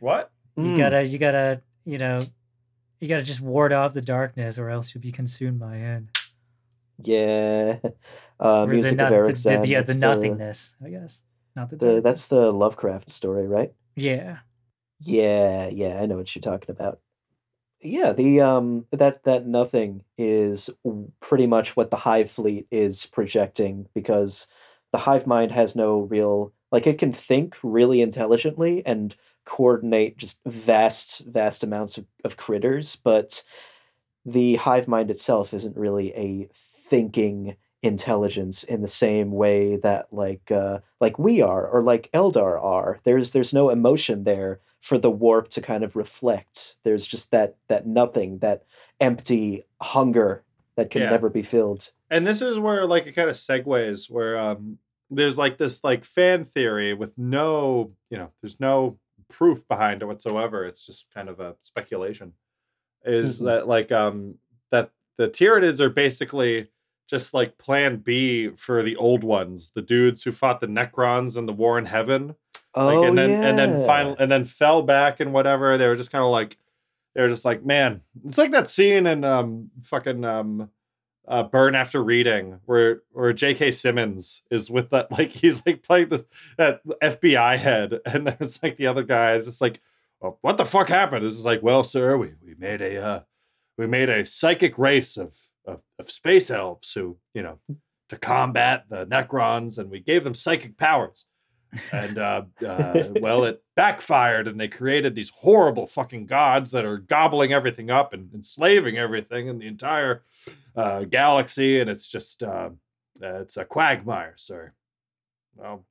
what You Mm. gotta, you gotta, you know, you gotta just ward off the darkness, or else you'll be consumed by it. yeah uh Or the, music not- of Erich the, the, Zann, yeah, the nothingness, I guess. Not the, the, that's the lovecraft story right yeah. Yeah, yeah, I know what you're talking about. Yeah, the um that that nothing is pretty much what the hive fleet is projecting because the hive mind has no real like it can think really intelligently and coordinate just vast vast amounts of, of critters, but the hive mind itself isn't really a thinking intelligence in the same way that like uh like we are or like Eldar are. There's there's no emotion there for the warp to kind of reflect. There's just that that nothing, that empty hunger that can Yeah. never be filled. and this is where like it kind of segues where um there's like this like fan theory with no you know there's no proof behind it whatsoever it's just kind of a speculation is Mhm. that like um that the tyranids are basically just like plan b for the old ones the dudes who fought the necrons in the war in heaven like oh and then yeah. and then final and then fell back and whatever they were just kind of like they were just like man it's like that scene in um fucking um uh burn after reading where where jk simmons is with that like he's like playing this that fbi head and there's like the other guy is just like oh, what the fuck happened it's like well sir we we made a uh we made a psychic race of of, of space elves who you know to combat the Necrons, and we gave them psychic powers. And uh, uh, well, it backfired, and they created these horrible fucking gods that are gobbling everything up and enslaving everything in the entire uh, galaxy. And it's just uh, it's a quagmire, sir. Well,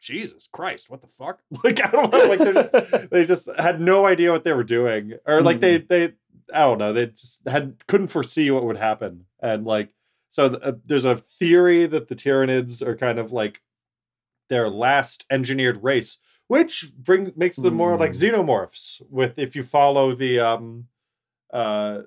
Jesus Christ, what the fuck? Like I don't know, like they just they just had no idea what they were doing, or like they they I don't know, they just had couldn't foresee what would happen, and like so th- uh, there's a theory that the Tyranids are kind of like their last engineered race, which bring makes them more like xenomorphs. With if you follow the um uh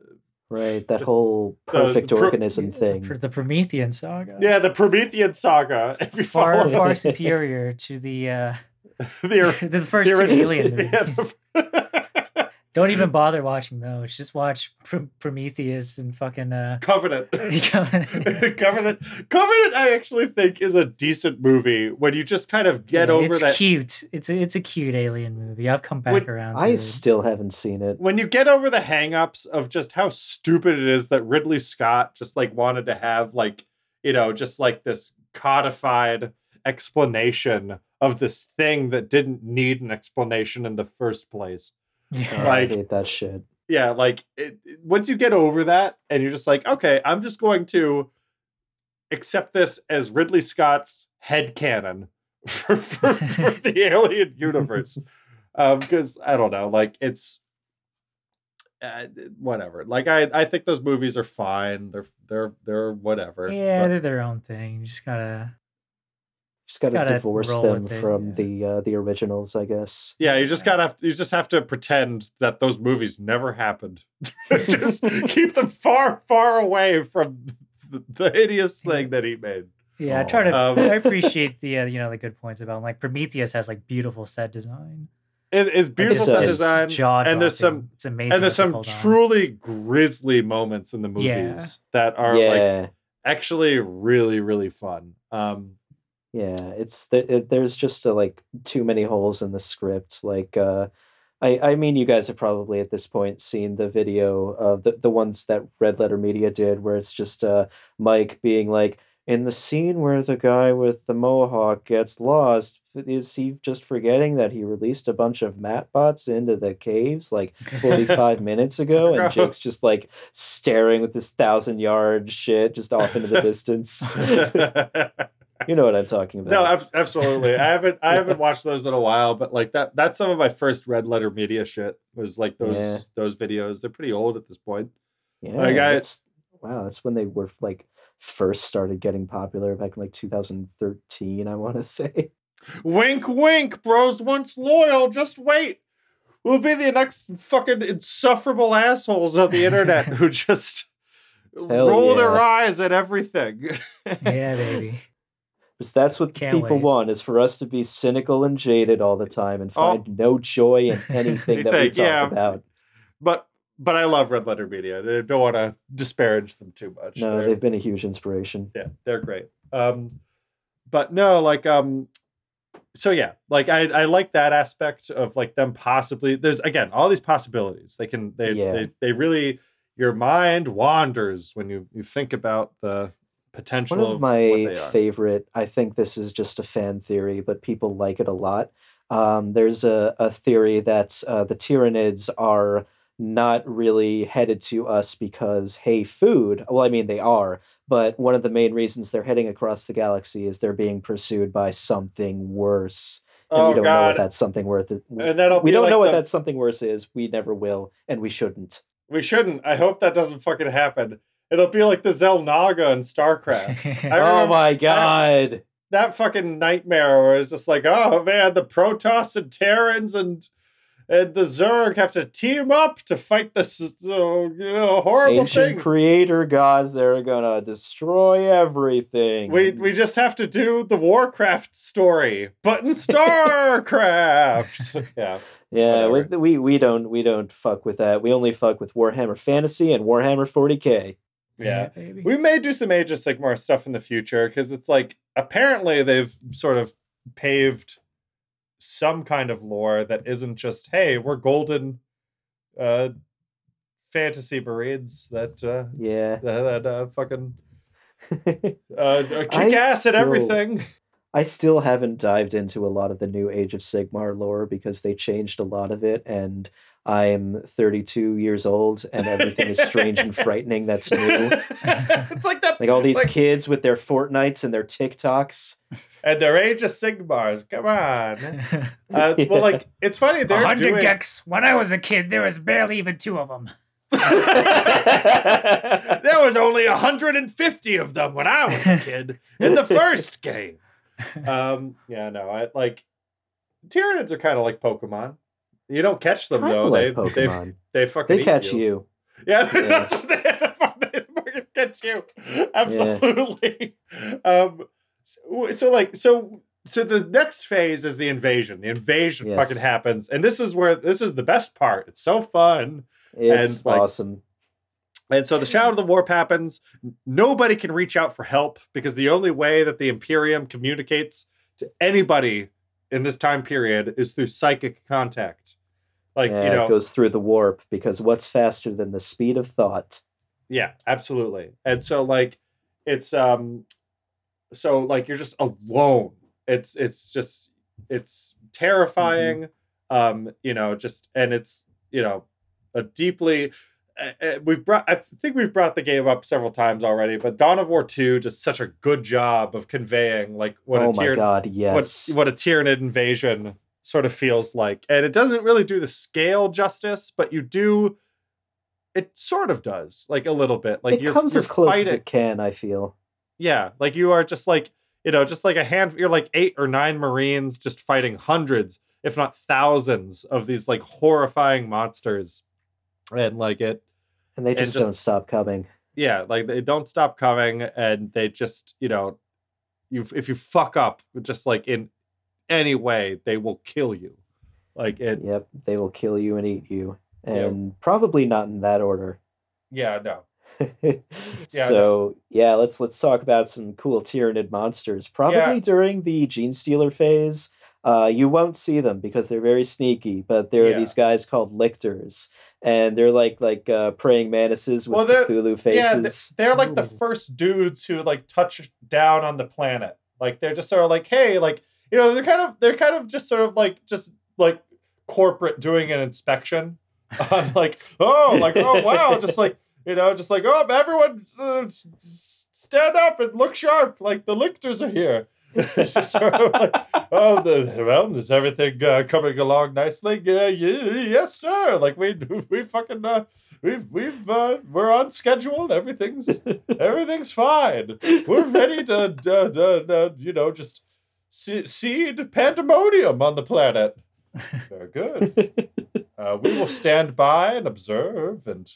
Right, that whole the perfect pro- organism thing. For the Promethean saga. yeah the Promethean saga. If you Far follow far superior to the uh the, to the first two ori- alien Yeah, movies. the- Don't even bother watching those. Just watch Pr- Prometheus and fucking uh Covenant. Covenant. Covenant. Covenant, I actually think is a decent movie when you just kind of get Yeah, over it's that. It's cute. It's a, it's a cute alien movie. I've come back When- around. To I it. still haven't seen it. When you get over the hangups of just how stupid it is that Ridley Scott just like wanted to have like, you know, just like this codified explanation of this thing that didn't need an explanation in the first place. Yeah. Like- I hate that shit. yeah like it, it- once you get over that and you're just like okay i'm just going to accept this as ridley scott's head canon for, for, for the alien universe um because i don't know like it's uh, whatever like i i think those movies are fine they're they're they're whatever Yeah, But- they're their own thing. You just gotta. Just gotta, gotta divorce them with it, from yeah. the uh, the originals, I guess. yeah you just gotta have, you just have to pretend that those movies never happened just keep them far far away from the, the hideous thing that he made Yeah, I try to. Um, I appreciate the uh, you know the good points about like Prometheus has like beautiful set design. It is beautiful It set does. design, jaw and there's some. It's amazing. and there's some pulled off. truly grisly moments in the movies Yeah. that are like actually really really fun. Um, yeah. It's th- it, there's just uh like too many holes in the script. Like, uh, I I mean, you guys have probably at this point seen the video of the the ones that Red Letter Media did, where it's just uh Mike being like. In the scene where the guy with the mohawk gets lost, is he just forgetting that he released a bunch of matbots into the caves like 45 minutes ago? And Jake's just like staring with this thousand yard shit just off into the distance. you know what I'm talking about. no, ab- absolutely. I haven't I haven't watched those in a while, but like that that's some of my first red letter media shit was like those Yeah. those videos. They're pretty old at this point. yeah, like, I- that's wow. That's when they were like first started getting popular back in like 2013. I want to say. Wink, wink, bros once loyal. Just wait. We'll be the next fucking insufferable assholes on the internet who just Hell roll their eyes at everything. Yeah, baby. Because that's what Can't people wait. want is for us to be cynical and jaded all the time and Oh. find no joy in anything that we talk yeah. about. but but I love Red Letter Media. I don't want to disparage them too much. No, They're- they've been a huge inspiration. yeah, they're great. Um, but no, like um, so yeah, like I I like that aspect of like them possibly. There's again all these possibilities. They can they Yeah. they they really your mind wanders when you you think about the potential One of my favorite, I think this is just a fan theory, but people like it a lot. Um, there's a, a theory that uh, the Tyranids are not really headed to us because, hey, food. Well, I mean, they are, but one of the main reasons they're heading across the galaxy is they're being pursued by something worse. And oh we don't know what god, that something worth is. and that'll We don't like know what the- that something worse is. We never will, and we shouldn't. We shouldn't. I hope that doesn't fucking happen. It'll be like the Xel'Naga in StarCraft. Oh my god. that fucking nightmare where it's just like, oh man, the Protoss and Terrans and and the Zerg have to team up to fight this uh, you know horrible Ancient thing. creator gods, they're gonna destroy everything. we we just have to do the Warcraft story, but in StarCraft. yeah. yeah, we, we we don't we don't fuck with that. We only fuck with Warhammer Fantasy and Warhammer 40k. Yeah. baby. We may do some Age of Sigmar stuff in the future because it's like apparently they've sort of paved some kind of lore that isn't just hey we're golden uh fantasy marines that uh Yeah, that, that uh, fucking uh, kick I ass at everything. I still haven't dived into a lot of the new Age of Sigmar lore because they changed a lot of it, and I'm 32 years old, and everything is strange and frightening that's new. it's like that. Like all these like- kids with their Fortnites and their TikToks. and their age of Sigmars. Come on. Uh, Yeah. Well, like it's funny A they're hundred doing. gex. When I was a kid, there was barely even two of them. there was only 150 of them when I was a kid in the first game. Um, yeah, no, I like Tyranids are kind of like Pokemon. You don't catch them though. like they, they they fucking They catch you. you. Yeah, Yeah. that's what they, they fucking catch you. Absolutely. Um, so, so like so so the next phase is the invasion. The invasion Yes. fucking happens, and this is where this is the best part. It's so fun. It's And, like, awesome. And so the Shadow of the Warp happens. Nobody can reach out for help because the only way that the Imperium communicates to anybody in this time period is through psychic contact. Like, yeah, you know, it goes through the warp because what's faster than the speed of thought? yeah, absolutely. And so like it's um so like you're just alone. It's it's just it's terrifying. Um, you know, just and it's, you know, a deeply Uh, uh, we've brought I think we've brought the game up several times already, but Dawn of War 2 does such a good job of conveying like what oh a god, what yes. what a Tyranid invasion sort of feels like. And it doesn't really do the scale justice, but you do it sort of does, like a little bit. Like it you're, comes you're as close as it can, I feel. Yeah, like you are just like you know, just like a hand. You're like eight or nine Marines just fighting hundreds, if not thousands, of these like horrifying monsters, and like it. And they just, just- don't stop coming. Yeah, like they don't stop coming, and they just you know, you if you fuck up just like in any way, they will kill you. Like it. Yep, they will kill you and eat you. Yeah. And probably not in that order. Yeah, no. so yeah, let's let's talk about some cool Tyranid monsters. Probably Yeah. during the Gene Stealer phase. Uh, you won't see them because they're very sneaky, but there Yeah. are these guys called lictors, and they're like like uh, praying mantises with Well, they're- Cthulhu Yeah, they're like the first dudes who like touch down on the planet. Like they're just sort of like, hey, like you know, they're kind of they're kind of just sort of like just like corporate doing an inspection on like oh like oh wow just like you know just like oh everyone uh, s- s- stand up and look sharp like the lictors are here. sort like, oh, the well, is everything uh, coming along nicely? Yeah, yeah, yes, sir. Like we we fucking uh, we've we've uh, we're on schedule. Everything's everything's fine. We're ready to uh, uh, uh, you know just se- seed pandemonium on the planet. Very good. Uh, we will stand by and observe and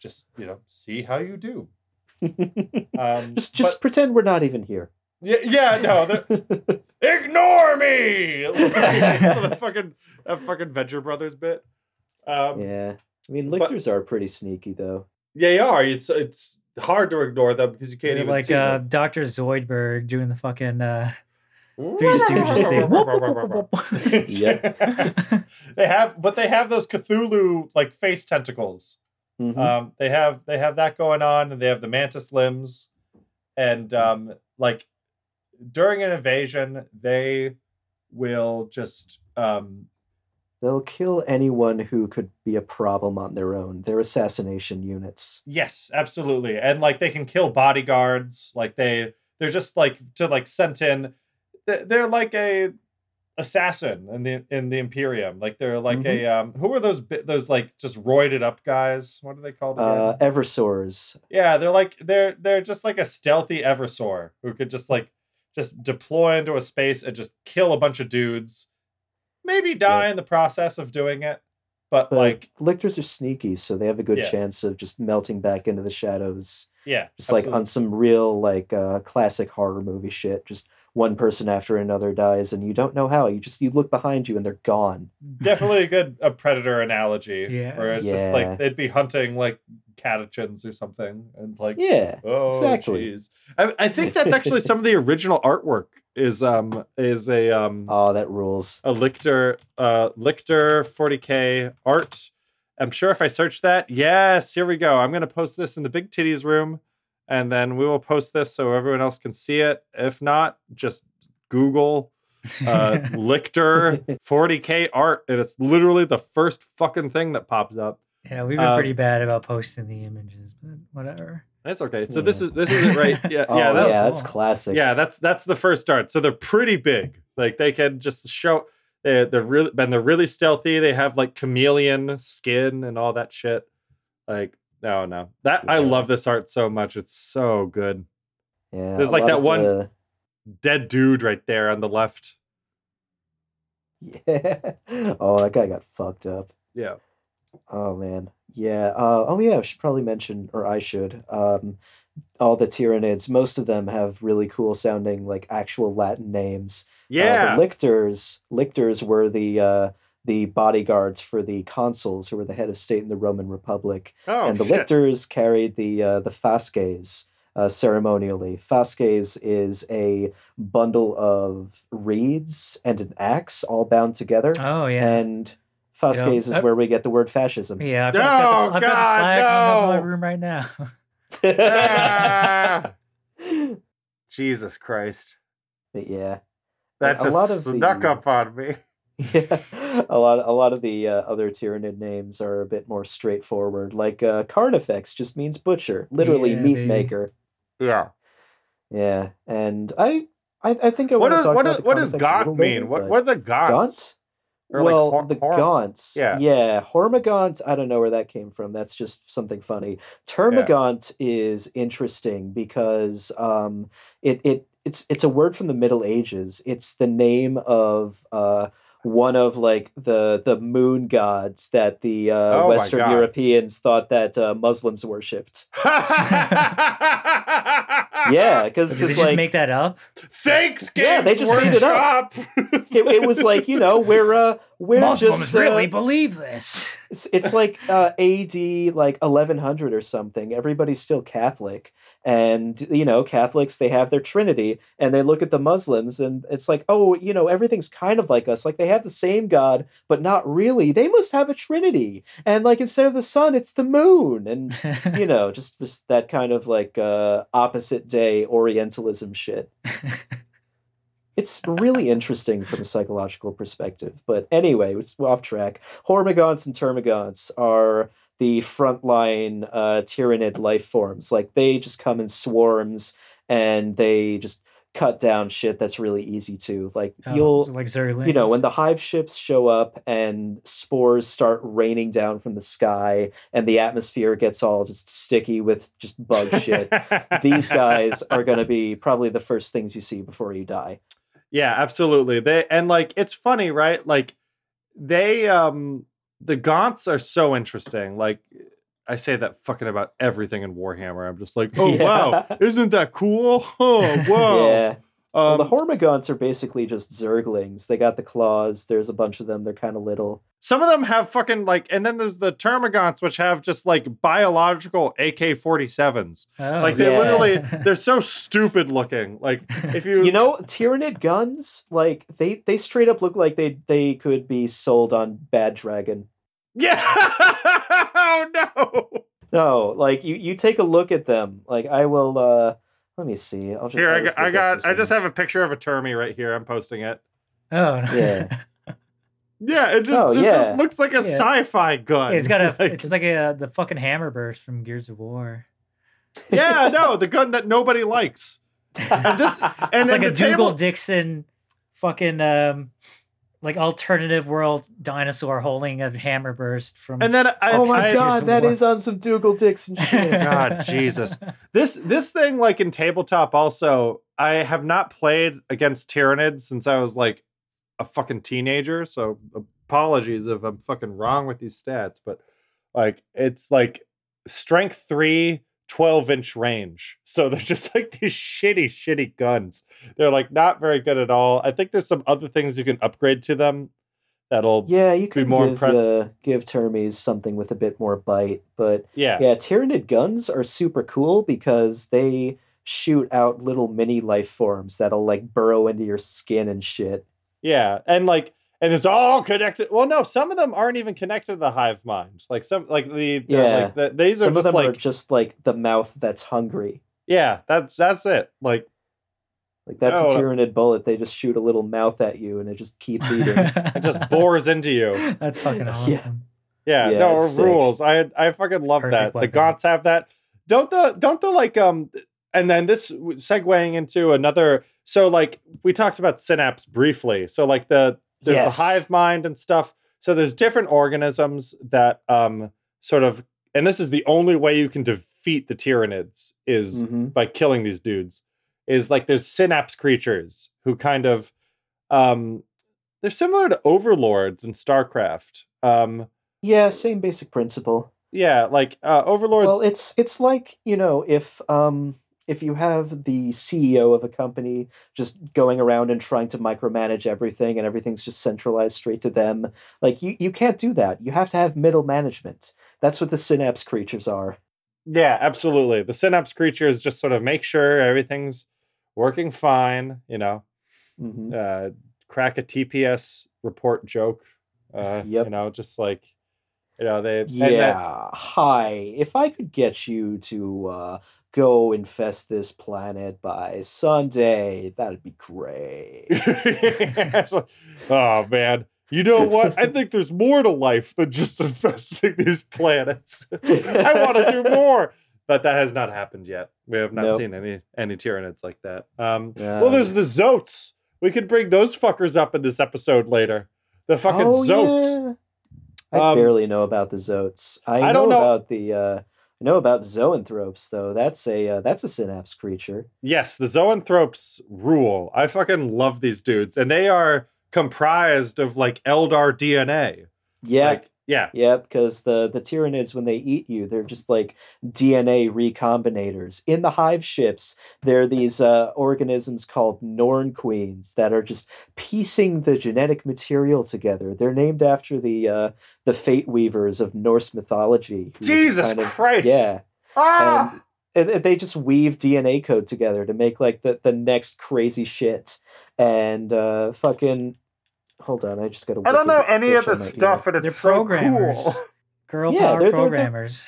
just you know see how you do. Um, just just pretend we're not even here. Yeah, yeah, no. The, ignore me. the fucking that fucking Venture Brothers bit. Um, yeah. yeah, I mean, but- lictors are pretty sneaky though. Yeah, they are. It's it's hard to ignore them because you can't They're even like see uh, them. Dr. Zoidberg doing the fucking uh, Three Stooges they have, but they have those Cthulhu like face tentacles. Mhm. Um, they have they have that going on, and they have the mantis limbs, and um, like during an invasion, they will just um, They'll kill anyone who could be a problem on their own. They're assassination units. Yes, absolutely. And like they can kill bodyguards. Like they they're just like to like sent in. they- They're like a assassin in the in the Imperium. Like they're like Mm-hmm. a um. Who are those those like just roided up guys? What are they called? Again? Uh, Eversors. yeah, they're like they're they're just like a stealthy Eversor who could just like just deploy into a space and just kill a bunch of dudes. Maybe die in the process of doing it, but, But like lictors are sneaky, so they have a good Yeah. chance of just melting back into the shadows. yeah, Just like on some real like uh, classic horror movie shit. Just one person after another dies, and you don't know how. You just you look behind you, and they're gone. definitely a good a predator analogy. Yeah. Where it's just like they'd be hunting like Catachans or something, and like Yeah, oh exactly. jeez. I, I think that's actually some of the original artwork is um is a um oh, that rules. a Lictor uh Lictor 40k art. I'm sure if I search that, yes, here we go. I'm gonna post this in the big titties room. And then we will post this so everyone else can see it. If not, just Google uh, Lictor 40k art, and it's literally the first fucking thing that pops up. yeah, we've been uh, pretty bad about posting the images, but whatever. That's okay. So this is this is it right. Yeah, Oh yeah, yeah, that's classic. yeah. That's that's the first start. So they're pretty big. Like they can just show. They, they're really and they're really stealthy. They have like chameleon skin and all that shit. Like no, no. That I love this art so much. It's so good. Yeah, There's like that one- the- Dead dude right there on the left. Yeah. Oh, that guy got fucked up. Yeah. Oh man. Yeah. Uh, oh yeah. I should probably mention, or I should. Um, all the Tyranids. Most of them have really cool sounding like actual Latin names. Uh, Yeah. the lictors. Lictors were the uh, the bodyguards for the consuls who were the head of state in the Roman Republic, oh, and the shit. lictors carried the uh, the fasces. Uh, ceremonially, fasces is a bundle of reeds and an axe all bound together Oh yeah, and Fasces is Uh, where we get the word fascism. yeah. I've got, I've got No, the, I've got God, the flag hung up in my no. room right now. Ah! Jesus Christ. But yeah, That A just lot of snuck the- up on me. yeah. A lot, a lot of the uh, other Tyranid names are a bit more straightforward. Like uh, Carnifex just means butcher, literally Yeah, meat baby. maker. Yeah. Yeah, and I, I, I think I What want to does talk what, about does the what does Carnifex Gaunt little later, mean? What what are the Gaunts? Gaunt? Or like well, hor- the hor- Gaunts. Yeah. Yeah. Hormagaunt, I don't know where that came from. That's just something funny. Termagaunt is interesting because um, it, it it's it's a word from the Middle Ages. It's the name of uh, one of like the the moon gods that the uh, Oh Western Europeans thought that uh, Muslims worshipped. Yeah, because Did they just like make that up? Thanks, Yeah, they just made it up. It, it was like you know we're uh, we're Muslims just uh, really believe this. It's it's like uh, AD like eleven hundred or something. Everybody's still Catholic, and you know Catholics they have their Trinity, and they look at the Muslims, and it's like oh you know everything's kind of like us. Like they have the same God, but not really. They must have a Trinity, and like instead of the sun, it's the moon, and you know just just that kind of like uh, opposite day Orientalism shit. It's really interesting from a psychological perspective. But anyway, it's off track. Hormagaunts and Termagaunts are the frontline uh, Tyranid life forms. Like they just come in swarms and they just cut down shit that's really easy to. Like Oh, you'll like you know, when the hive ships show up and spores start raining down from the sky and the atmosphere gets all just sticky with just bug shit, these guys are going to be probably the first things you see before you die. Yeah, absolutely. They and like it's funny, right? Like they um the Gaunts are so interesting. Like I say that fucking about everything in Warhammer. I'm just like, oh Yeah. wow, isn't that cool? Oh whoa. Yeah. Well, Um, the Hormagaunts are basically just Zerglings. They got the claws. There's a bunch of them. They're kind of little. some of them have fucking like, and then there's the Termagants, which have just like biological AK-47s. Oh, Like they Yeah. literally, they're so stupid looking. Like if you, You know, Tyranid guns, like they they straight up look like they they could be sold on Bad Dragon. yeah. oh no. No, like you you take a look at them. Like I will. uh Let me see. I'll just Here, I'll I got, just I got, I just have a picture of a Termy right here. I'm posting it. oh Yeah. Yeah, it just, Oh, it yeah. just looks like a Yeah. sci-fi gun. it's got a. Like- it's like a the fucking hammer burst from Gears of War. yeah, no, the gun that nobody likes. And this, and it's like a Dougal table, Dixon, fucking um, like alternative world dinosaur holding a hammer burst from. and then I, oh my I- god, that War. is on some Dougal Dixon shit. God, Jesus. This this thing, like in tabletop, also, I have not played against Tyranids since I was like a fucking teenager. So apologies if I'm fucking wrong with these stats, but like it's like strength three, 12 inch range. So they're just like these shitty, shitty guns. They're like not very good at all. I think there's some other things you can upgrade to them that'll Yeah, you could more give impre- uh, give Termes something with a bit more bite, but yeah. yeah, Tyranid guns are super cool because they shoot out little mini life forms that'll like burrow into your skin and shit. Yeah, and like, and it's all connected. Well, no, some of them aren't even connected to the hive mind. Like some, like the, the Yeah. like the, these are Some of just them are like, just like the mouth that's hungry. Yeah, that's that's it. Like Like that's Oh. a tyranid bullet. They just shoot a little mouth at you, and it just keeps eating. it just bores into you. That's fucking awesome. Yeah. Yeah, Yeah, no it's sick. rules. I I fucking love Perfect that. The weapon. Gaunts have that. Don't the don't the like um and then this segueing into another so like we talked about synapse briefly. So like the there's Yes. the hive mind and stuff. So there's different organisms that um sort of and this is the only way you can defeat the Tyranids is Mhm. by killing these dudes is like there's synapse creatures who kind of um they're similar to overlords in starcraft um Yeah, same basic principle. yeah like uh overlords Well, it's it's like you know if um if you have the CEO of a company just going around and trying to micromanage everything and everything's just centralized straight to them, like you you can't do that. You have to have middle management. That's what the synapse creatures are. yeah absolutely the synapse creatures just sort of make sure everything's working fine you know hmm uh crack a tps report joke uh Yep. you know just like you know they Yeah. then- Hi. If I could get you to uh, go infest this planet by Sunday, that'd be great. Like, oh man. You know what? I think there's more to life than just infesting these planets. I want to do more. But that has not happened yet. We have not Nope. seen any any Tyranids like that. Um, Yeah, well, there's the Zoats. We could bring those fuckers up in this episode later. The fucking oh, Zoats. Yeah. I Um, barely know about the Zoats. I, I know, don't know- about the uh, I know about zoanthropes though. That's a uh, that's a synapse creature. Yes, the Zoanthropes rule. I fucking love these dudes. And they are comprised of like Eldar DNA. Yeah. Like, yeah. yeah, because the the Tyranids, when they eat you, they're just like DNA recombinators. In the hive ships, there are these uh, organisms called Norn Queens that are just piecing the genetic material together. They're named after the uh, the Fate Weavers of Norse mythology. Jesus kind of- Christ. Yeah. Ah! and, they just weave DNA code together to make like the, the next crazy shit. And uh, fucking, hold on, I just got to. I don't know any of the stuff, and They're it's so programmers. cool. Girl Yeah, power they're- they're- they're- programmers.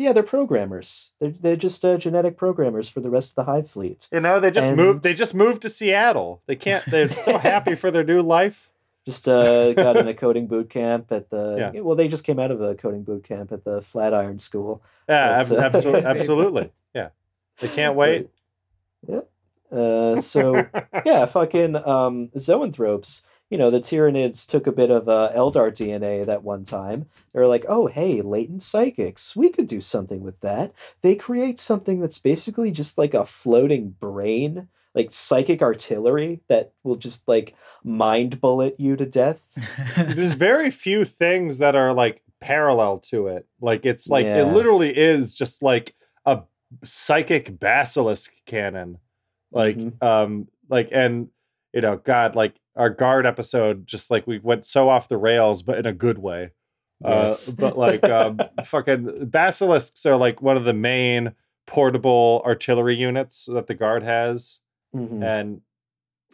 Yeah, they're programmers. They're they're just uh, genetic programmers for the rest of the Hive fleet. You know, they just And- moved. They just moved to Seattle. They can't. They're so happy for their new life. Just uh, got in a coding boot camp at the. Yeah. Well, they just came out of a coding boot camp at the Flatiron School. Yeah, But, ab- uh, absolutely, absolutely. Yeah, they can't wait. Yeah. Uh, so yeah, fucking um, zoanthropes. You know, the Tyranids took a bit of uh, Eldar DNA that one time. They were like, oh, hey, latent psychics. We could do something with that. They create something that's basically just like a floating brain, like psychic artillery that will just like mind bullet you to death. There's very few things that are like parallel to it. Like it's like Yeah. it literally is just like a psychic basilisk cannon. Like Mhm. um like and you know god like our guard episode just like we went so off the rails but in a good way. Yes. Uh, but like um, fucking basilisks are like one of the main portable artillery units that the guard has, Mhm. and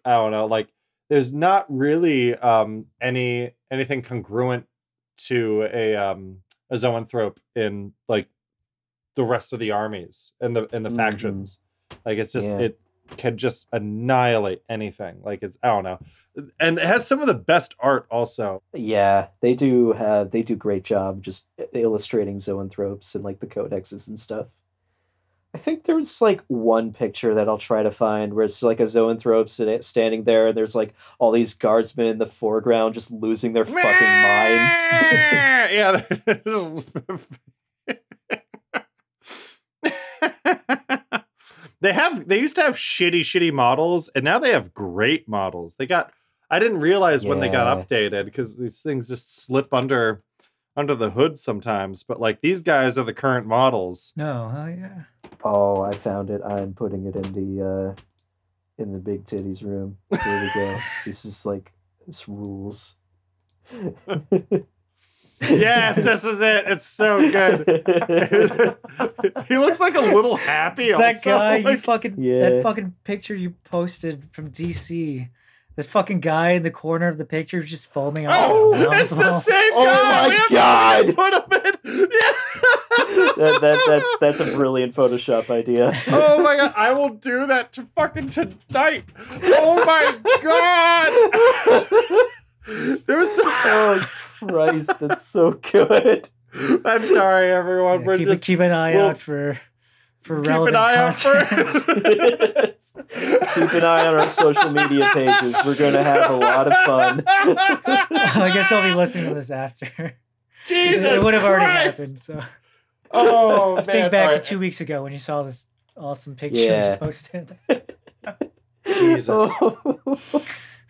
I don't know, like there's not really um any anything congruent to a um a zoanthrope in like the rest of the armies and the and the Mhm. factions. Like it's just Yeah. it can just annihilate anything. Like it's I don't know, and it has some of the best art also. Yeah, they do have they do great job just illustrating zoanthropes and like the codexes and stuff. I think there's like one picture that I'll try to find where it's like a zoanthrope standing there and there's like all these guardsmen in the foreground just losing their fucking minds. yeah. they have they used to have shitty shitty models and now they have great models. They got I didn't realize when they got updated because these things just slip under under the hood sometimes, but like these guys are the current models. no, hell yeah. oh, I found it. I'm putting it in the uh in the big titties room. Here we go. this is like this rules. Yes, this is it. It's so good. he looks like a little happy. It's that also. guy you fucking Yeah. that fucking picture you posted from DC. That fucking guy in the corner of the picture is just foaming off. Oh, his mouth it's the hole. same Oh guy. my We have to God. Put him in. Yeah. that, that, that's that's a brilliant Photoshop idea. Oh my god, I will do that to fucking tonight. Oh my god. There was so oh Christ, that's so good. I'm sorry everyone. Yeah, We're keep, just keep an eye we'll- out for for keep relevant an eye out for content. Keep an eye on our social media pages. We're going to have a lot of fun. I guess I'll be listening to this after. Jesus it would have already happened. So Oh man. think back Alright. to two weeks ago when you saw this awesome picture Yeah. posted. Jesus.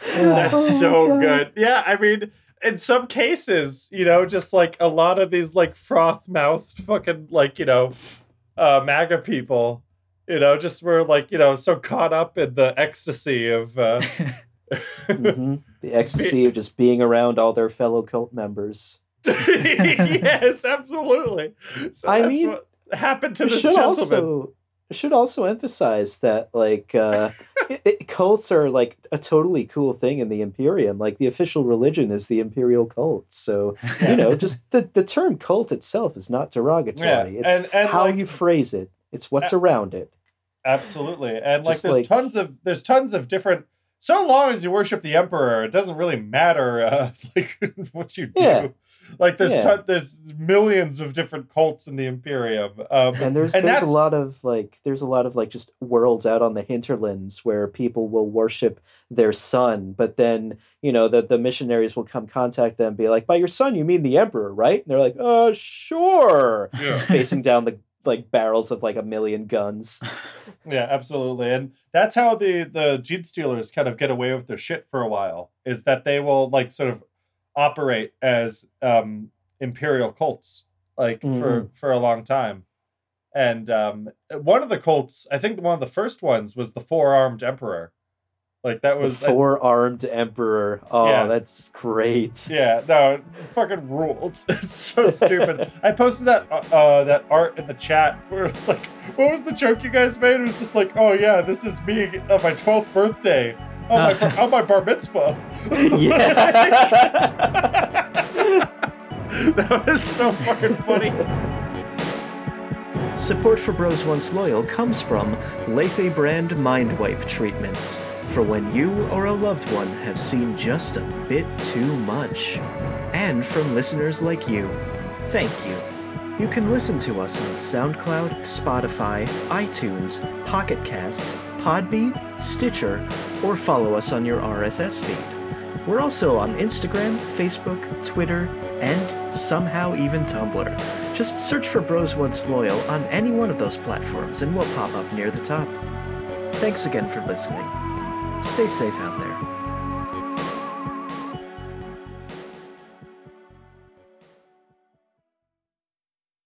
That's Oh, so good. Yeah, I mean, in some cases, you know, just like a lot of these like froth mouthed fucking like, you know, uh MAGA people, you know, just were like, you know, so caught up in the ecstasy of uh Mhm. The ecstasy of just being around all their fellow cult members. yes, absolutely. So I that's mean, what happened to I this gentleman. also I should also emphasize that like uh, it, it- cults are like a totally cool thing in the Imperium. Like the official religion is the Imperial cult. So you know, just the the term cult itself is not derogatory. Yeah, It's and- and, how like- you phrase it. It's what's around it. Absolutely. And like Just there's like- tons of there's tons of different so long as you worship the emperor, it doesn't really matter uh, like what you do. Yeah. Like there's Yeah. ton, there's millions of different cults in the Imperium. Um, And there's and there's a lot of like there's a lot of like just worlds out on the hinterlands where people will worship their sun, but then you know the the missionaries will come contact them, be like, "By your sun, you mean the emperor, right?" And they're like, "Uh, sure." Yeah. Just facing down the like barrels of like a million guns. Yeah, absolutely. And that's how the the gene stealers kind of get away with their shit for a while is that they will like sort of operate as um imperial cults like for for a long time. And um one of the cults, I think one of the first ones was the four-armed emperor. Like that The was four-armed emperor. Oh, Yeah. that's great. yeah, no, fucking rules. It's so stupid. I posted that uh, uh, that art in the chat where it's like, what was the joke you guys made? It was just like, oh yeah, this is me on my twelfth birthday. Oh my, bar- on my bar mitzvah. that was so fucking funny. Support for Bros Once Loyal comes from Lethe brand Mind Wipe treatments for when you or a loved one have seen just a bit too much. And from listeners like you. Thank you. You can listen to us on SoundCloud, Spotify, iTunes, Pocket Casts, Podbean, Stitcher, or follow us on your RSS feed. We're also on Instagram, Facebook, Twitter, and somehow even Tumblr. Just search for Bros Once Loyal on any one of those platforms and we'll pop up near the top. Thanks again for listening. Stay safe out there.